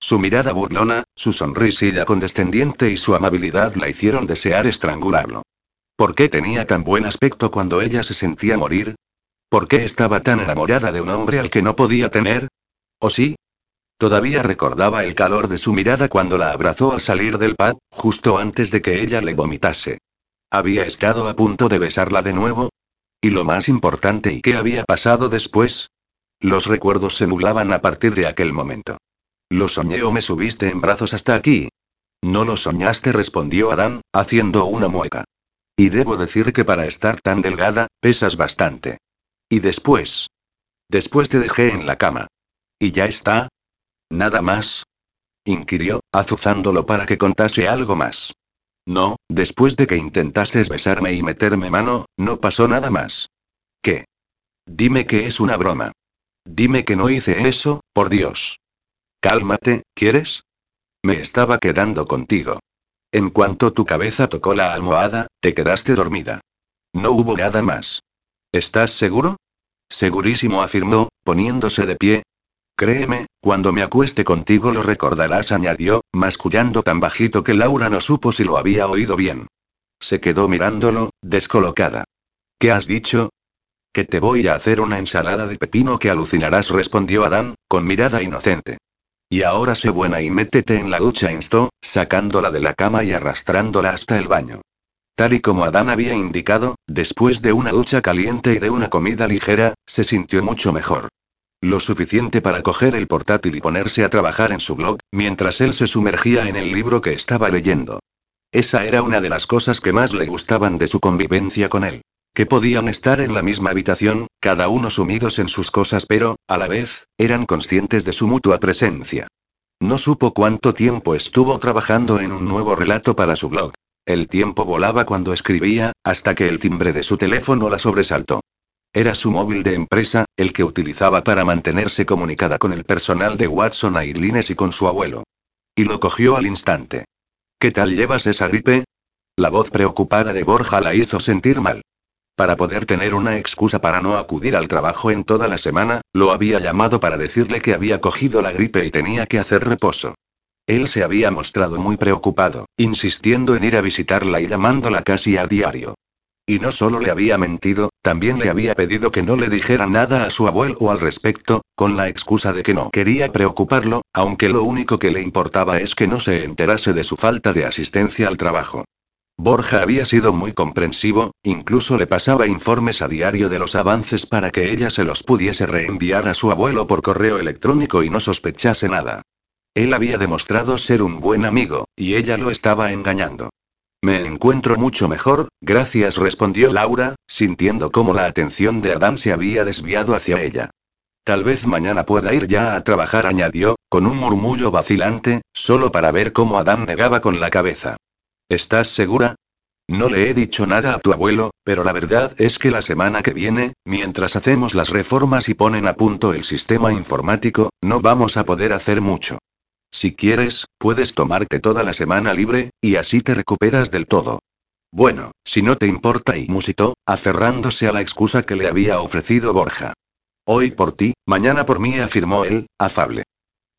Su mirada burlona, su sonrisilla condescendiente y su amabilidad la hicieron desear estrangularlo. ¿Por qué tenía tan buen aspecto cuando ella se sentía morir? ¿Por qué estaba tan enamorada de un hombre al que no podía tener? ¿O sí? Todavía recordaba el calor de su mirada cuando la abrazó al salir del pub, justo antes de que ella le vomitase. ¿Había estado a punto de besarla de nuevo? ¿Y lo más importante y qué había pasado después? Los recuerdos se nublaban a partir de aquel momento. ¿Lo soñé o me subiste en brazos hasta aquí? No lo soñaste, respondió Adán, haciendo una mueca. Y debo decir que para estar tan delgada, pesas bastante. ¿Y después? Después te dejé en la cama. ¿Y ya está? ¿Nada más? inquirió, azuzándolo para que contase algo más. No, después de que intentases besarme y meterme mano, no pasó nada más. ¿Qué? Dime que es una broma. Dime que no hice eso, por Dios. Cálmate, ¿quieres? Me estaba quedando contigo. En cuanto tu cabeza tocó la almohada, te quedaste dormida. No hubo nada más. ¿Estás seguro? Segurísimo, afirmó, poniéndose de pie, Créeme, cuando me acueste contigo lo recordarás, añadió, mascullando tan bajito que Laura no supo si lo había oído bien. Se quedó mirándolo, descolocada. ¿Qué has dicho? Que te voy a hacer una ensalada de pepino que alucinarás, respondió Adán, con mirada inocente. Y ahora sé buena y métete en la ducha, instó, sacándola de la cama y arrastrándola hasta el baño. Tal y como Adán había indicado, después de una ducha caliente y de una comida ligera, se sintió mucho mejor. Lo suficiente para coger el portátil y ponerse a trabajar en su blog, mientras él se sumergía en el libro que estaba leyendo. Esa era una de las cosas que más le gustaban de su convivencia con él. Que podían estar en la misma habitación, cada uno sumidos en sus cosas, pero, a la vez, eran conscientes de su mutua presencia. No supo cuánto tiempo estuvo trabajando en un nuevo relato para su blog. El tiempo volaba cuando escribía, hasta que el timbre de su teléfono la sobresaltó. Era su móvil de empresa, el que utilizaba para mantenerse comunicada con el personal de Watson Airlines y con su abuelo. Y lo cogió al instante. ¿Qué tal llevas esa gripe? La voz preocupada de Borja la hizo sentir mal. Para poder tener una excusa para no acudir al trabajo en toda la semana, lo había llamado para decirle que había cogido la gripe y tenía que hacer reposo. Él se había mostrado muy preocupado, insistiendo en ir a visitarla y llamándola casi a diario. Y no solo le había mentido, también le había pedido que no le dijera nada a su abuelo al respecto, con la excusa de que no quería preocuparlo, aunque lo único que le importaba es que no se enterase de su falta de asistencia al trabajo. Borja había sido muy comprensivo, incluso le pasaba informes a diario de los avances para que ella se los pudiese reenviar a su abuelo por correo electrónico y no sospechase nada. Él había demostrado ser un buen amigo, y ella lo estaba engañando. Me encuentro mucho mejor, gracias, respondió Laura, sintiendo cómo la atención de Adán se había desviado hacia ella. Tal vez mañana pueda ir ya a trabajar, añadió, con un murmullo vacilante, solo para ver cómo Adán negaba con la cabeza. ¿Estás segura? No le he dicho nada a tu abuelo, pero la verdad es que la semana que viene, mientras hacemos las reformas y ponen a punto el sistema informático, no vamos a poder hacer mucho. Si quieres, puedes tomarte toda la semana libre, y así te recuperas del todo. Bueno, si no te importa, y musitó, aferrándose a la excusa que le había ofrecido Borja. Hoy por ti, mañana por mí, afirmó él, afable.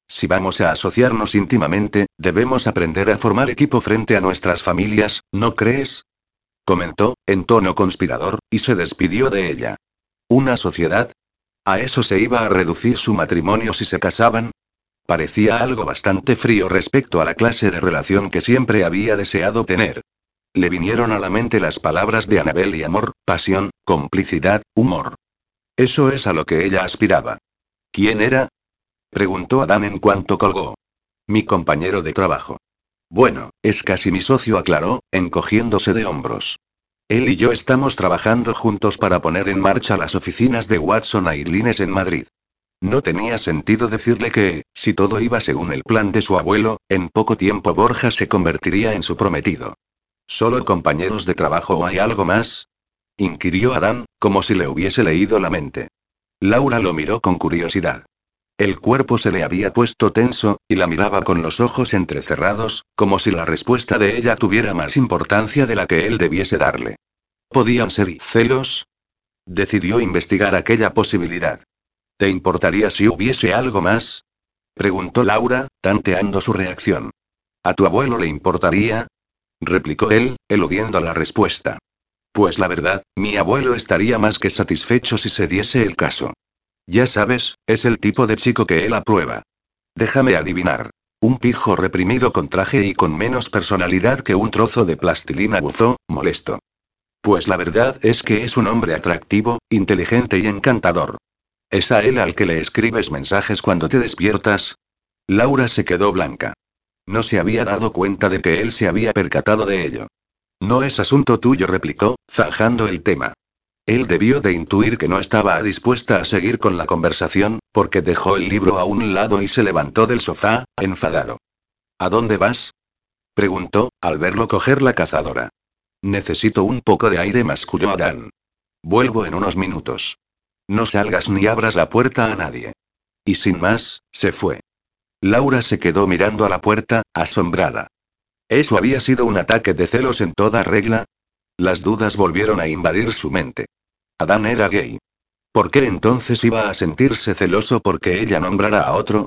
Si vamos a asociarnos íntimamente, debemos aprender a formar equipo frente a nuestras familias, ¿no crees? Comentó, en tono conspirador, y se despidió de ella. ¿Una sociedad? ¿A eso se iba a reducir su matrimonio si se casaban? Parecía algo bastante frío respecto a la clase de relación que siempre había deseado tener. Le vinieron a la mente las palabras de Anabel y amor, pasión, complicidad, humor. Eso es a lo que ella aspiraba. ¿Quién era? preguntó Adán en cuanto colgó. Mi compañero de trabajo. Bueno, es casi mi socio, aclaró, encogiéndose de hombros. Él y yo estamos trabajando juntos para poner en marcha las oficinas de Watson Airlines en Madrid. No tenía sentido decirle que, si todo iba según el plan de su abuelo, en poco tiempo Borja se convertiría en su prometido. ¿Solo compañeros de trabajo o hay algo más? inquirió Adán, como si le hubiese leído la mente. Laura lo miró con curiosidad. El cuerpo se le había puesto tenso, y la miraba con los ojos entrecerrados, como si la respuesta de ella tuviera más importancia de la que él debiese darle. ¿Podían ser celos? Decidió investigar aquella posibilidad. ¿Te importaría si hubiese algo más? preguntó Laura, tanteando su reacción. ¿A tu abuelo le importaría? replicó él, eludiendo la respuesta. Pues la verdad, mi abuelo estaría más que satisfecho si se diese el caso. Ya sabes, es el tipo de chico que él aprueba. Déjame adivinar. Un pijo reprimido con traje y con menos personalidad que un trozo de plastilina buzó, molesto. Pues la verdad es que es un hombre atractivo, inteligente y encantador. ¿Es a él al que le escribes mensajes cuando te despiertas? Laura se quedó blanca. No se había dado cuenta de que él se había percatado de ello. No es asunto tuyo, replicó, zanjando el tema. Él debió de intuir que no estaba dispuesta a seguir con la conversación, porque dejó el libro a un lado y se levantó del sofá, enfadado. ¿A dónde vas? preguntó, al verlo coger la cazadora. Necesito un poco de aire, masculló Adán. Vuelvo en unos minutos. No salgas ni abras la puerta a nadie. Y sin más, se fue. Laura se quedó mirando a la puerta, asombrada. ¿Eso había sido un ataque de celos en toda regla? Las dudas volvieron a invadir su mente. Adán era gay. ¿Por qué entonces iba a sentirse celoso porque ella nombrara a otro?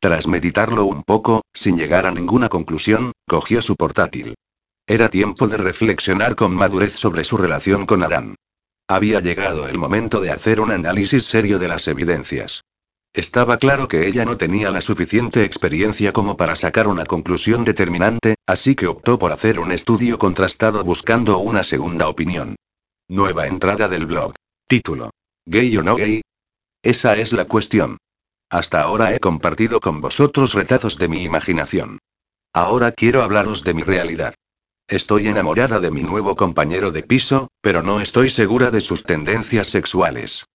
Tras meditarlo un poco, sin llegar a ninguna conclusión, cogió su portátil. Era tiempo de reflexionar con madurez sobre su relación con Adán. Había llegado el momento de hacer un análisis serio de las evidencias. Estaba claro que ella no tenía la suficiente experiencia como para sacar una conclusión determinante, así que optó por hacer un estudio contrastado buscando una segunda opinión. Nueva entrada del blog. Título. ¿Gay o no gay? Esa es la cuestión. Hasta ahora he compartido con vosotros retazos de mi imaginación. Ahora quiero hablaros de mi realidad. Estoy enamorada de mi nuevo compañero de piso, pero no estoy segura de sus tendencias sexuales.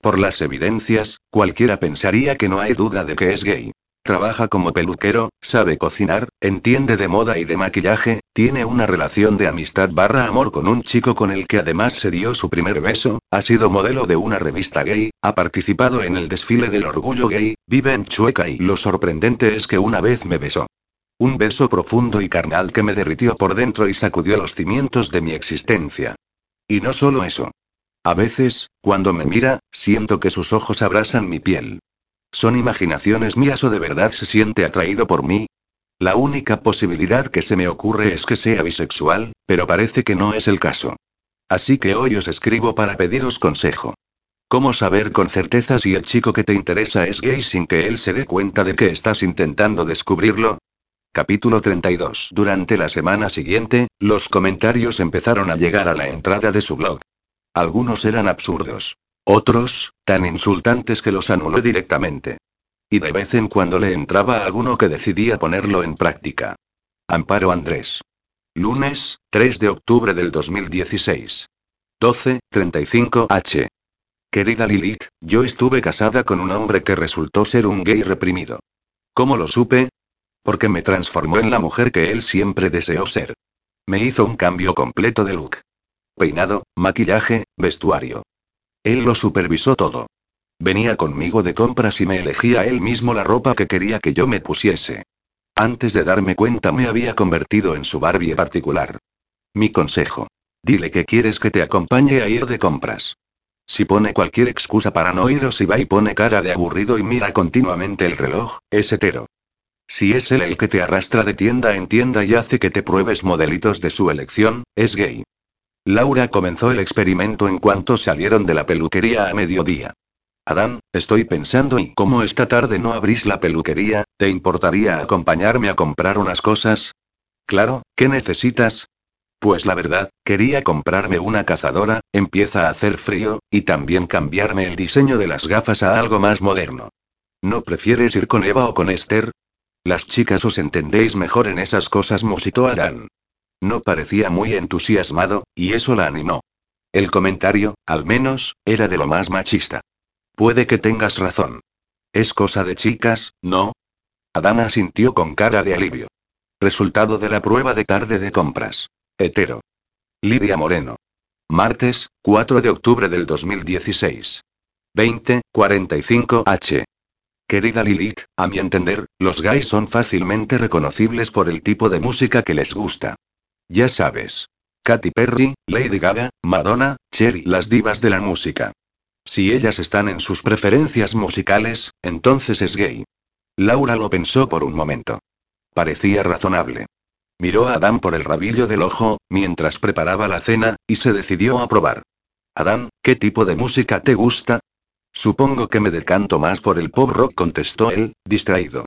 Por las evidencias, cualquiera pensaría que no hay duda de que es gay. Trabaja como peluquero, sabe cocinar, entiende de moda y de maquillaje, tiene una relación de amistad barra amor con un chico con el que además se dio su primer beso, ha sido modelo de una revista gay, ha participado en el desfile del orgullo gay, vive en Chueca y lo sorprendente es que una vez me besó. Un beso profundo y carnal que me derritió por dentro y sacudió los cimientos de mi existencia. Y no solo eso. A veces, cuando me mira, siento que sus ojos abrasan mi piel. ¿Son imaginaciones mías o de verdad se siente atraído por mí? La única posibilidad que se me ocurre es que sea bisexual, pero parece que no es el caso. Así que hoy os escribo para pediros consejo. ¿Cómo saber con certeza si el chico que te interesa es gay sin que él se dé cuenta de que estás intentando descubrirlo? Capítulo 32. Durante la semana siguiente, los comentarios empezaron a llegar a la entrada de su blog. Algunos eran absurdos. Otros, tan insultantes que los anuló directamente. Y de vez en cuando le entraba alguno que decidía ponerlo en práctica. Amparo Andrés. Lunes, 3 de octubre del 2016. 12:35 H. Querida Lilith, yo estuve casada con un hombre que resultó ser un gay reprimido. ¿Cómo lo supe? Porque me transformó en la mujer que él siempre deseó ser. Me hizo un cambio completo de look. Peinado, maquillaje, vestuario. Él lo supervisó todo. Venía conmigo de compras y me elegía él mismo la ropa que quería que yo me pusiese. Antes de darme cuenta me había convertido en su Barbie particular. Mi consejo. Dile que quieres que te acompañe a ir de compras. Si pone cualquier excusa para no ir o si va y pone cara de aburrido y mira continuamente el reloj, es hetero. Si es él el que te arrastra de tienda en tienda y hace que te pruebes modelitos de su elección, es gay. Laura comenzó el experimento en cuanto salieron de la peluquería a mediodía. Adán, estoy pensando y como esta tarde no abrís la peluquería, ¿te importaría acompañarme a comprar unas cosas? Claro, ¿qué necesitas? Pues la verdad, quería comprarme una cazadora, empieza a hacer frío, y también cambiarme el diseño de las gafas a algo más moderno. ¿No prefieres ir con Eva o con Esther? Las chicas os entendéis mejor en esas cosas, musitó Adán. No parecía muy entusiasmado, y eso la animó. El comentario, al menos, era de lo más machista. Puede que tengas razón. Es cosa de chicas, ¿no? Adán asintió con cara de alivio. Resultado de la prueba de tarde de compras. Hetero. Lidia Moreno. Martes, 4 de octubre del 2016. 20, 45 H. Querida Lilith, a mi entender, los gays son fácilmente reconocibles por el tipo de música que les gusta. Ya sabes. Katy Perry, Lady Gaga, Madonna, Cherry, las divas de la música. Si ellas están en sus preferencias musicales, entonces es gay. Laura lo pensó por un momento. Parecía razonable. Miró a Adán por el rabillo del ojo, mientras preparaba la cena, y se decidió a probar. Adán, ¿qué tipo de música te gusta? Supongo que me decanto más por el pop rock, contestó él, distraído.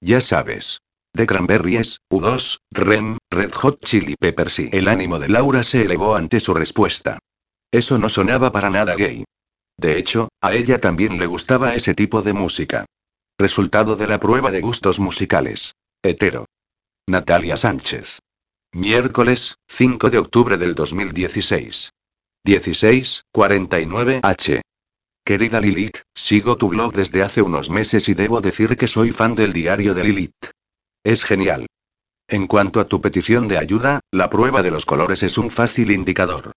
Ya sabes. De Cranberries, U2, REM, Red Hot Chili Peppers y el ánimo de Laura se elevó ante su respuesta. Eso no sonaba para nada gay. De hecho, a ella también le gustaba ese tipo de música. Resultado de la prueba de gustos musicales. Hetero. Natalia Sánchez. Miércoles, 5 de octubre del 2016. 16, 49 H. Querida Lilith, sigo tu blog desde hace unos meses y debo decir que soy fan del diario de Lilith. Es genial. En cuanto a tu petición de ayuda, la prueba de los colores es un fácil indicador.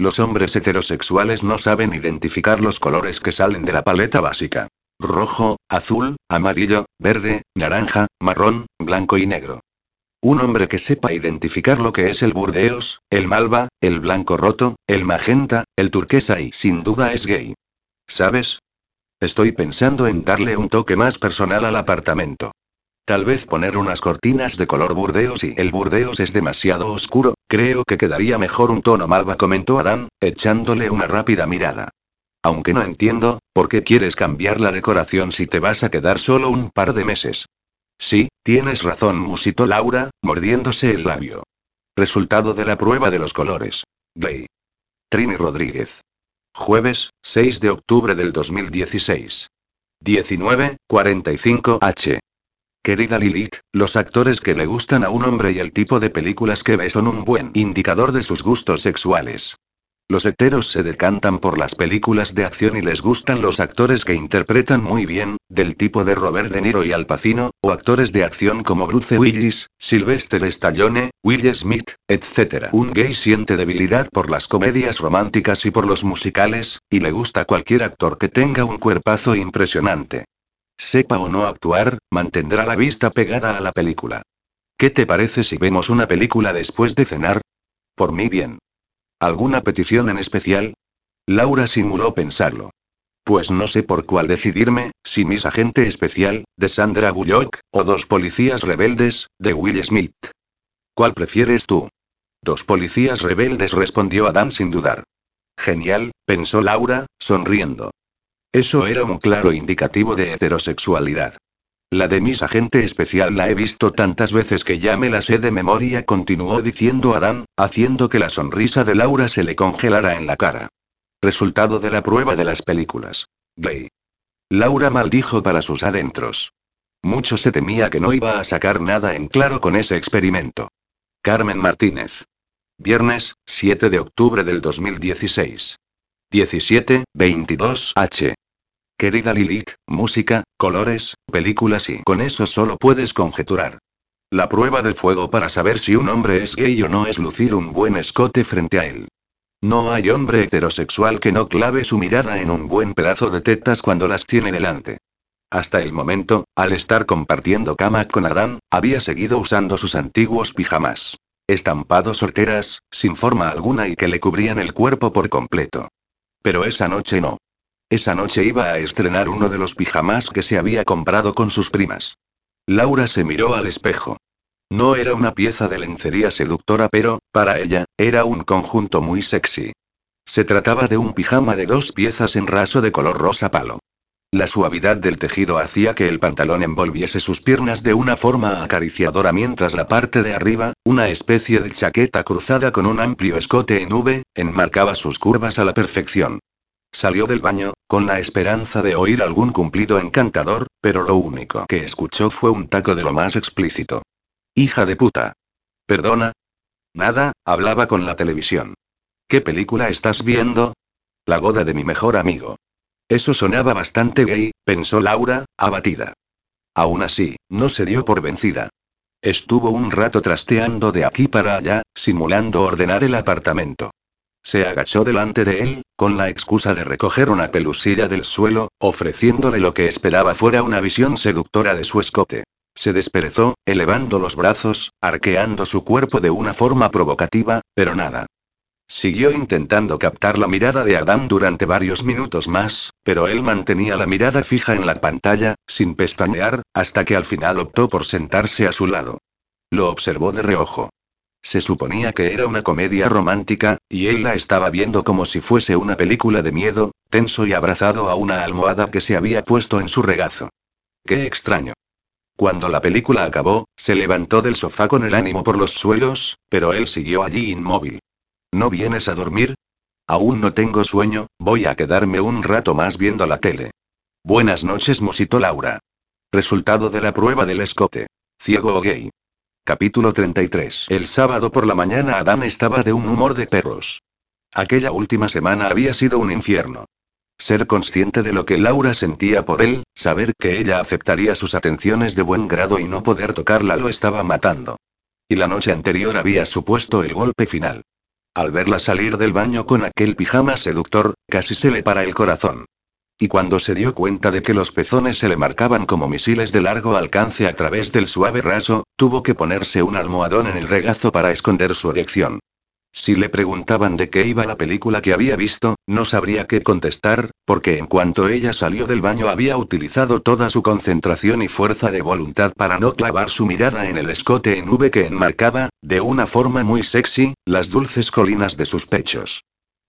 Los hombres heterosexuales no saben identificar los colores que salen de la paleta básica. Rojo, azul, amarillo, verde, naranja, marrón, blanco y negro. Un hombre que sepa identificar lo que es el burdeos, el malva, el blanco roto, el magenta, el turquesa y sin duda es gay. ¿Sabes? Estoy pensando en darle un toque más personal al apartamento. Tal vez poner unas cortinas de color burdeos y el burdeos es demasiado oscuro, creo que quedaría mejor un tono malva, comentó Adán, echándole una rápida mirada. Aunque no entiendo, ¿por qué quieres cambiar la decoración si te vas a quedar solo un par de meses? Sí, tienes razón, musitó Laura, mordiéndose el labio. Resultado de la prueba de los colores. Gay. Trini Rodríguez. Jueves, 6 de octubre del 2016. 19, 45 H. Querida Lilith, los actores que le gustan a un hombre y el tipo de películas que ve son un buen indicador de sus gustos sexuales. Los heteros se decantan por las películas de acción y les gustan los actores que interpretan muy bien, del tipo de Robert De Niro y Al Pacino, o actores de acción como Bruce Willis, Sylvester Stallone, Will Smith, etc. Un gay siente debilidad por las comedias románticas y por los musicales, y le gusta cualquier actor que tenga un cuerpazo impresionante. Sepa o no actuar, mantendrá la vista pegada a la película. ¿Qué te parece si vemos una película después de cenar? Por mí bien. ¿Alguna petición en especial? Laura simuló pensarlo. Pues no sé por cuál decidirme, si Miss Agente Especial, de Sandra Bullock, o Dos Policías Rebeldes, de Will Smith. ¿Cuál prefieres tú? Dos Policías Rebeldes respondió Adam sin dudar. Genial, pensó Laura, sonriendo. Eso era un claro indicativo de heterosexualidad. La de mis agente especial la he visto tantas veces que ya me la sé de memoria, continuó diciendo Adán, haciendo que la sonrisa de Laura se le congelara en la cara. Resultado de la prueba de las películas. Gay. Laura maldijo para sus adentros. Mucho se temía que no iba a sacar nada en claro con ese experimento. Carmen Martínez. Viernes, 7 de octubre del 2016. 17, 22 H. Querida Lilith, música, colores, películas y con eso solo puedes conjeturar. La prueba de fuego para saber si un hombre es gay o no es lucir un buen escote frente a él. No hay hombre heterosexual que no clave su mirada en un buen pedazo de tetas cuando las tiene delante. Hasta el momento, al estar compartiendo cama con Adán, había seguido usando sus antiguos pijamas. Estampados solteras, sin forma alguna y que le cubrían el cuerpo por completo. Pero esa noche no. Esa noche iba a estrenar uno de los pijamas que se había comprado con sus primas. Laura se miró al espejo. No era una pieza de lencería seductora, pero, para ella, era un conjunto muy sexy. Se trataba de un pijama de dos piezas en raso de color rosa palo. La suavidad del tejido hacía que el pantalón envolviese sus piernas de una forma acariciadora mientras la parte de arriba, una especie de chaqueta cruzada con un amplio escote en V, enmarcaba sus curvas a la perfección. Salió del baño, con la esperanza de oír algún cumplido encantador, pero lo único que escuchó fue un taco de lo más explícito. Hija de puta. ¿Perdona? Nada, hablaba con la televisión. ¿Qué película estás viendo? La boda de mi mejor amigo. Eso sonaba bastante gay, pensó Laura, abatida. Aún así, no se dio por vencida. Estuvo un rato trasteando de aquí para allá, simulando ordenar el apartamento. Se agachó delante de él, con la excusa de recoger una pelusilla del suelo, ofreciéndole lo que esperaba fuera una visión seductora de su escote. Se desperezó, elevando los brazos, arqueando su cuerpo de una forma provocativa, pero nada. Siguió intentando captar la mirada de Adam durante varios minutos más, pero él mantenía la mirada fija en la pantalla, sin pestañear, hasta que al final optó por sentarse a su lado. Lo observó de reojo. Se suponía que era una comedia romántica, y él la estaba viendo como si fuese una película de miedo, tenso y abrazado a una almohada que se había puesto en su regazo. Qué extraño. Cuando la película acabó, se levantó del sofá con el ánimo por los suelos, pero él siguió allí inmóvil. ¿No vienes a dormir? Aún no tengo sueño, voy a quedarme un rato más viendo la tele. Buenas noches, musitó Laura. Resultado de la prueba del escote. Ciego o gay. Capítulo 33. El sábado por la mañana Adán estaba de un humor de perros. Aquella última semana había sido un infierno. Ser consciente de lo que Laura sentía por él, saber que ella aceptaría sus atenciones de buen grado y no poder tocarla lo estaba matando. Y la noche anterior había supuesto el golpe final. Al verla salir del baño con aquel pijama seductor, casi se le para el corazón. Y cuando se dio cuenta de que los pezones se le marcaban como misiles de largo alcance a través del suave raso, tuvo que ponerse un almohadón en el regazo para esconder su erección. Si le preguntaban de qué iba la película que había visto, no sabría qué contestar, porque en cuanto ella salió del baño había utilizado toda su concentración y fuerza de voluntad para no clavar su mirada en el escote en V que enmarcaba, de una forma muy sexy, las dulces colinas de sus pechos.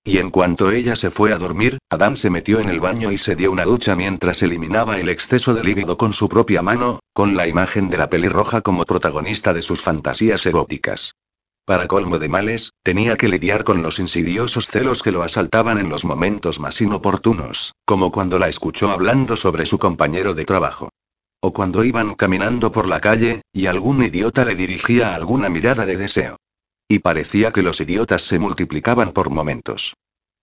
Y en cuanto ella se fue a dormir, Adán se metió en el baño y se dio una ducha mientras eliminaba el exceso de líquido con su propia mano, con la imagen de la pelirroja como protagonista de sus fantasías eróticas. Para colmo de males, tenía que lidiar con los insidiosos celos que lo asaltaban en los momentos más inoportunos, como cuando la escuchó hablando sobre su compañero de trabajo. O cuando iban caminando por la calle, y algún idiota le dirigía alguna mirada de deseo. Y parecía que los idiotas se multiplicaban por momentos.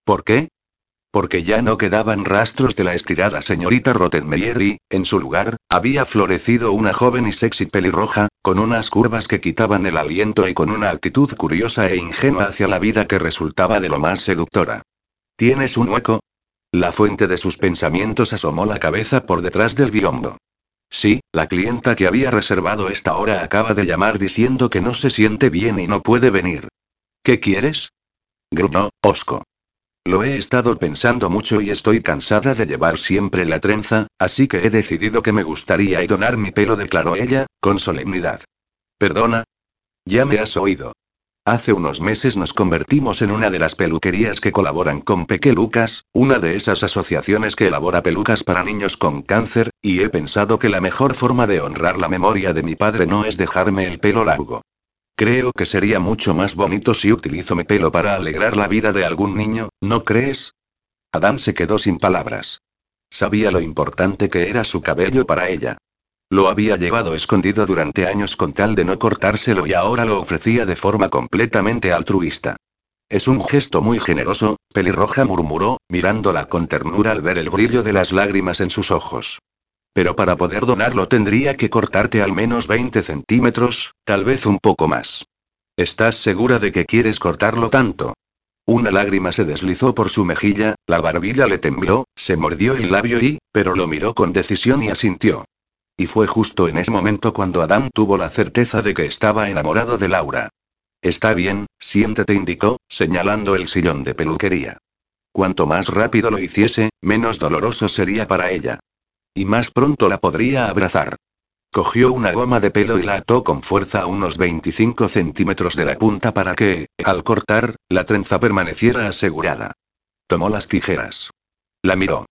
¿Por qué? Porque ya no quedaban rastros de la estirada señorita Rottenmeier y, en su lugar, había florecido una joven y sexy pelirroja, con unas curvas que quitaban el aliento y con una actitud curiosa e ingenua hacia la vida que resultaba de lo más seductora. ¿Tienes un hueco? La fuente de sus pensamientos asomó la cabeza por detrás del biombo. Sí, la clienta que había reservado esta hora acaba de llamar diciendo que no se siente bien y no puede venir. ¿Qué quieres? Gruñó, Osco. Lo he estado pensando mucho y estoy cansada de llevar siempre la trenza, así que he decidido que me gustaría donar mi pelo, declaró ella, con solemnidad. ¿Perdona? Ya me has oído. Hace unos meses nos convertimos en una de las peluquerías que colaboran con Peque Lucas, una de esas asociaciones que elabora pelucas para niños con cáncer, y he pensado que la mejor forma de honrar la memoria de mi padre no es dejarme el pelo largo. Creo que sería mucho más bonito si utilizo mi pelo para alegrar la vida de algún niño, ¿no crees? Adán se quedó sin palabras. Sabía lo importante que era su cabello para ella. Lo había llevado escondido durante años con tal de no cortárselo y ahora lo ofrecía de forma completamente altruista. Es un gesto muy generoso, pelirroja murmuró, mirándola con ternura al ver el brillo de las lágrimas en sus ojos. Pero para poder donarlo tendría que cortarte al menos 20 centímetros, tal vez un poco más. ¿Estás segura de que quieres cortarlo tanto? Una lágrima se deslizó por su mejilla, la barbilla le tembló, se mordió el labio y, pero lo miró con decisión y asintió. Y fue justo en ese momento cuando Adam tuvo la certeza de que estaba enamorado de Laura. Está bien, siéntete, indicó, señalando el sillón de peluquería. Cuanto más rápido lo hiciese, menos doloroso sería para ella. Y más pronto la podría abrazar. Cogió una goma de pelo y la ató con fuerza a unos 25 centímetros de la punta para que, al cortar, la trenza permaneciera asegurada. Tomó las tijeras. La miró.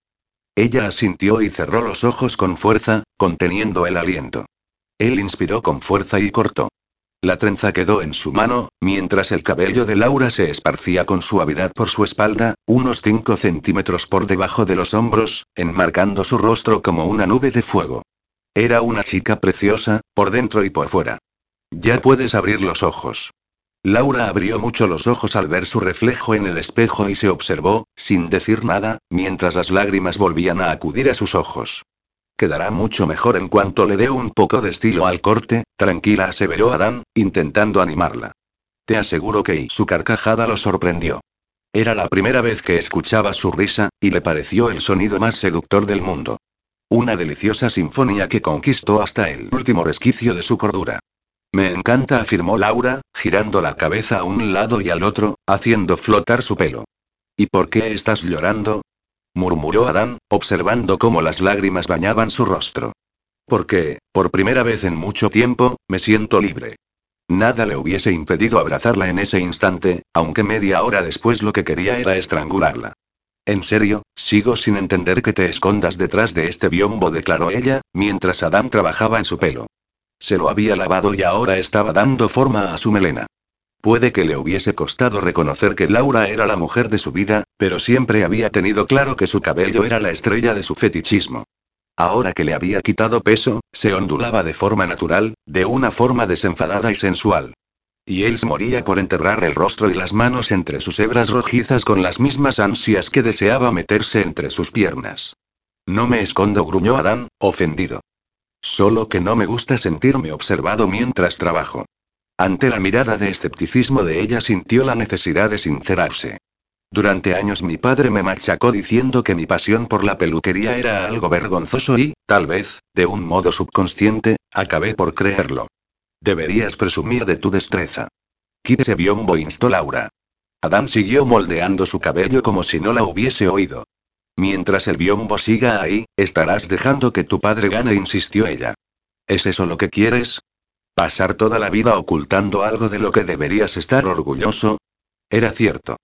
Ella asintió y cerró los ojos con fuerza, conteniendo el aliento. Él inspiró con fuerza y cortó. La trenza quedó en su mano, mientras el cabello de Laura se esparcía con suavidad por su espalda, unos 5 centímetros por debajo de los hombros, enmarcando su rostro como una nube de fuego. Era una chica preciosa, por dentro y por fuera. Ya puedes abrir los ojos. Laura abrió mucho los ojos al ver su reflejo en el espejo y se observó, sin decir nada, mientras las lágrimas volvían a acudir a sus ojos. Quedará mucho mejor en cuanto le dé un poco de estilo al corte, tranquila aseveró Adán, intentando animarla. Te aseguro que su carcajada lo sorprendió. Era la primera vez que escuchaba su risa, y le pareció el sonido más seductor del mundo. Una deliciosa sinfonía que conquistó hasta el último resquicio de su cordura. Me encanta, afirmó Laura, girando la cabeza a un lado y al otro, haciendo flotar su pelo. ¿Y por qué estás llorando? murmuró Adán, observando cómo las lágrimas bañaban su rostro. Porque, por primera vez en mucho tiempo, me siento libre. Nada le hubiese impedido abrazarla en ese instante, aunque media hora después lo que quería era estrangularla. En serio, sigo sin entender que te escondas detrás de este biombo, declaró ella, mientras Adam trabajaba en su pelo. Se lo había lavado y ahora estaba dando forma a su melena. Puede que le hubiese costado reconocer que Laura era la mujer de su vida, pero siempre había tenido claro que su cabello era la estrella de su fetichismo. Ahora que le había quitado peso, se ondulaba de forma natural, de una forma desenfadada y sensual. Y él moría por enterrar el rostro y las manos entre sus hebras rojizas con las mismas ansias que deseaba meterse entre sus piernas. No me escondo, gruñó Adán, ofendido. Solo que no me gusta sentirme observado mientras trabajo. Ante la mirada de escepticismo de ella sintió la necesidad de sincerarse. Durante años mi padre me machacó diciendo que mi pasión por la peluquería era algo vergonzoso y, tal vez, de un modo subconsciente, acabé por creerlo. Deberías presumir de tu destreza. Quítese biombo, instó Laura. Adán siguió moldeando su cabello como si no la hubiese oído. Mientras el biombo siga ahí, estarás dejando que tu padre gane, insistió ella. ¿Es eso lo que quieres? ¿Pasar toda la vida ocultando algo de lo que deberías estar orgulloso? Era cierto.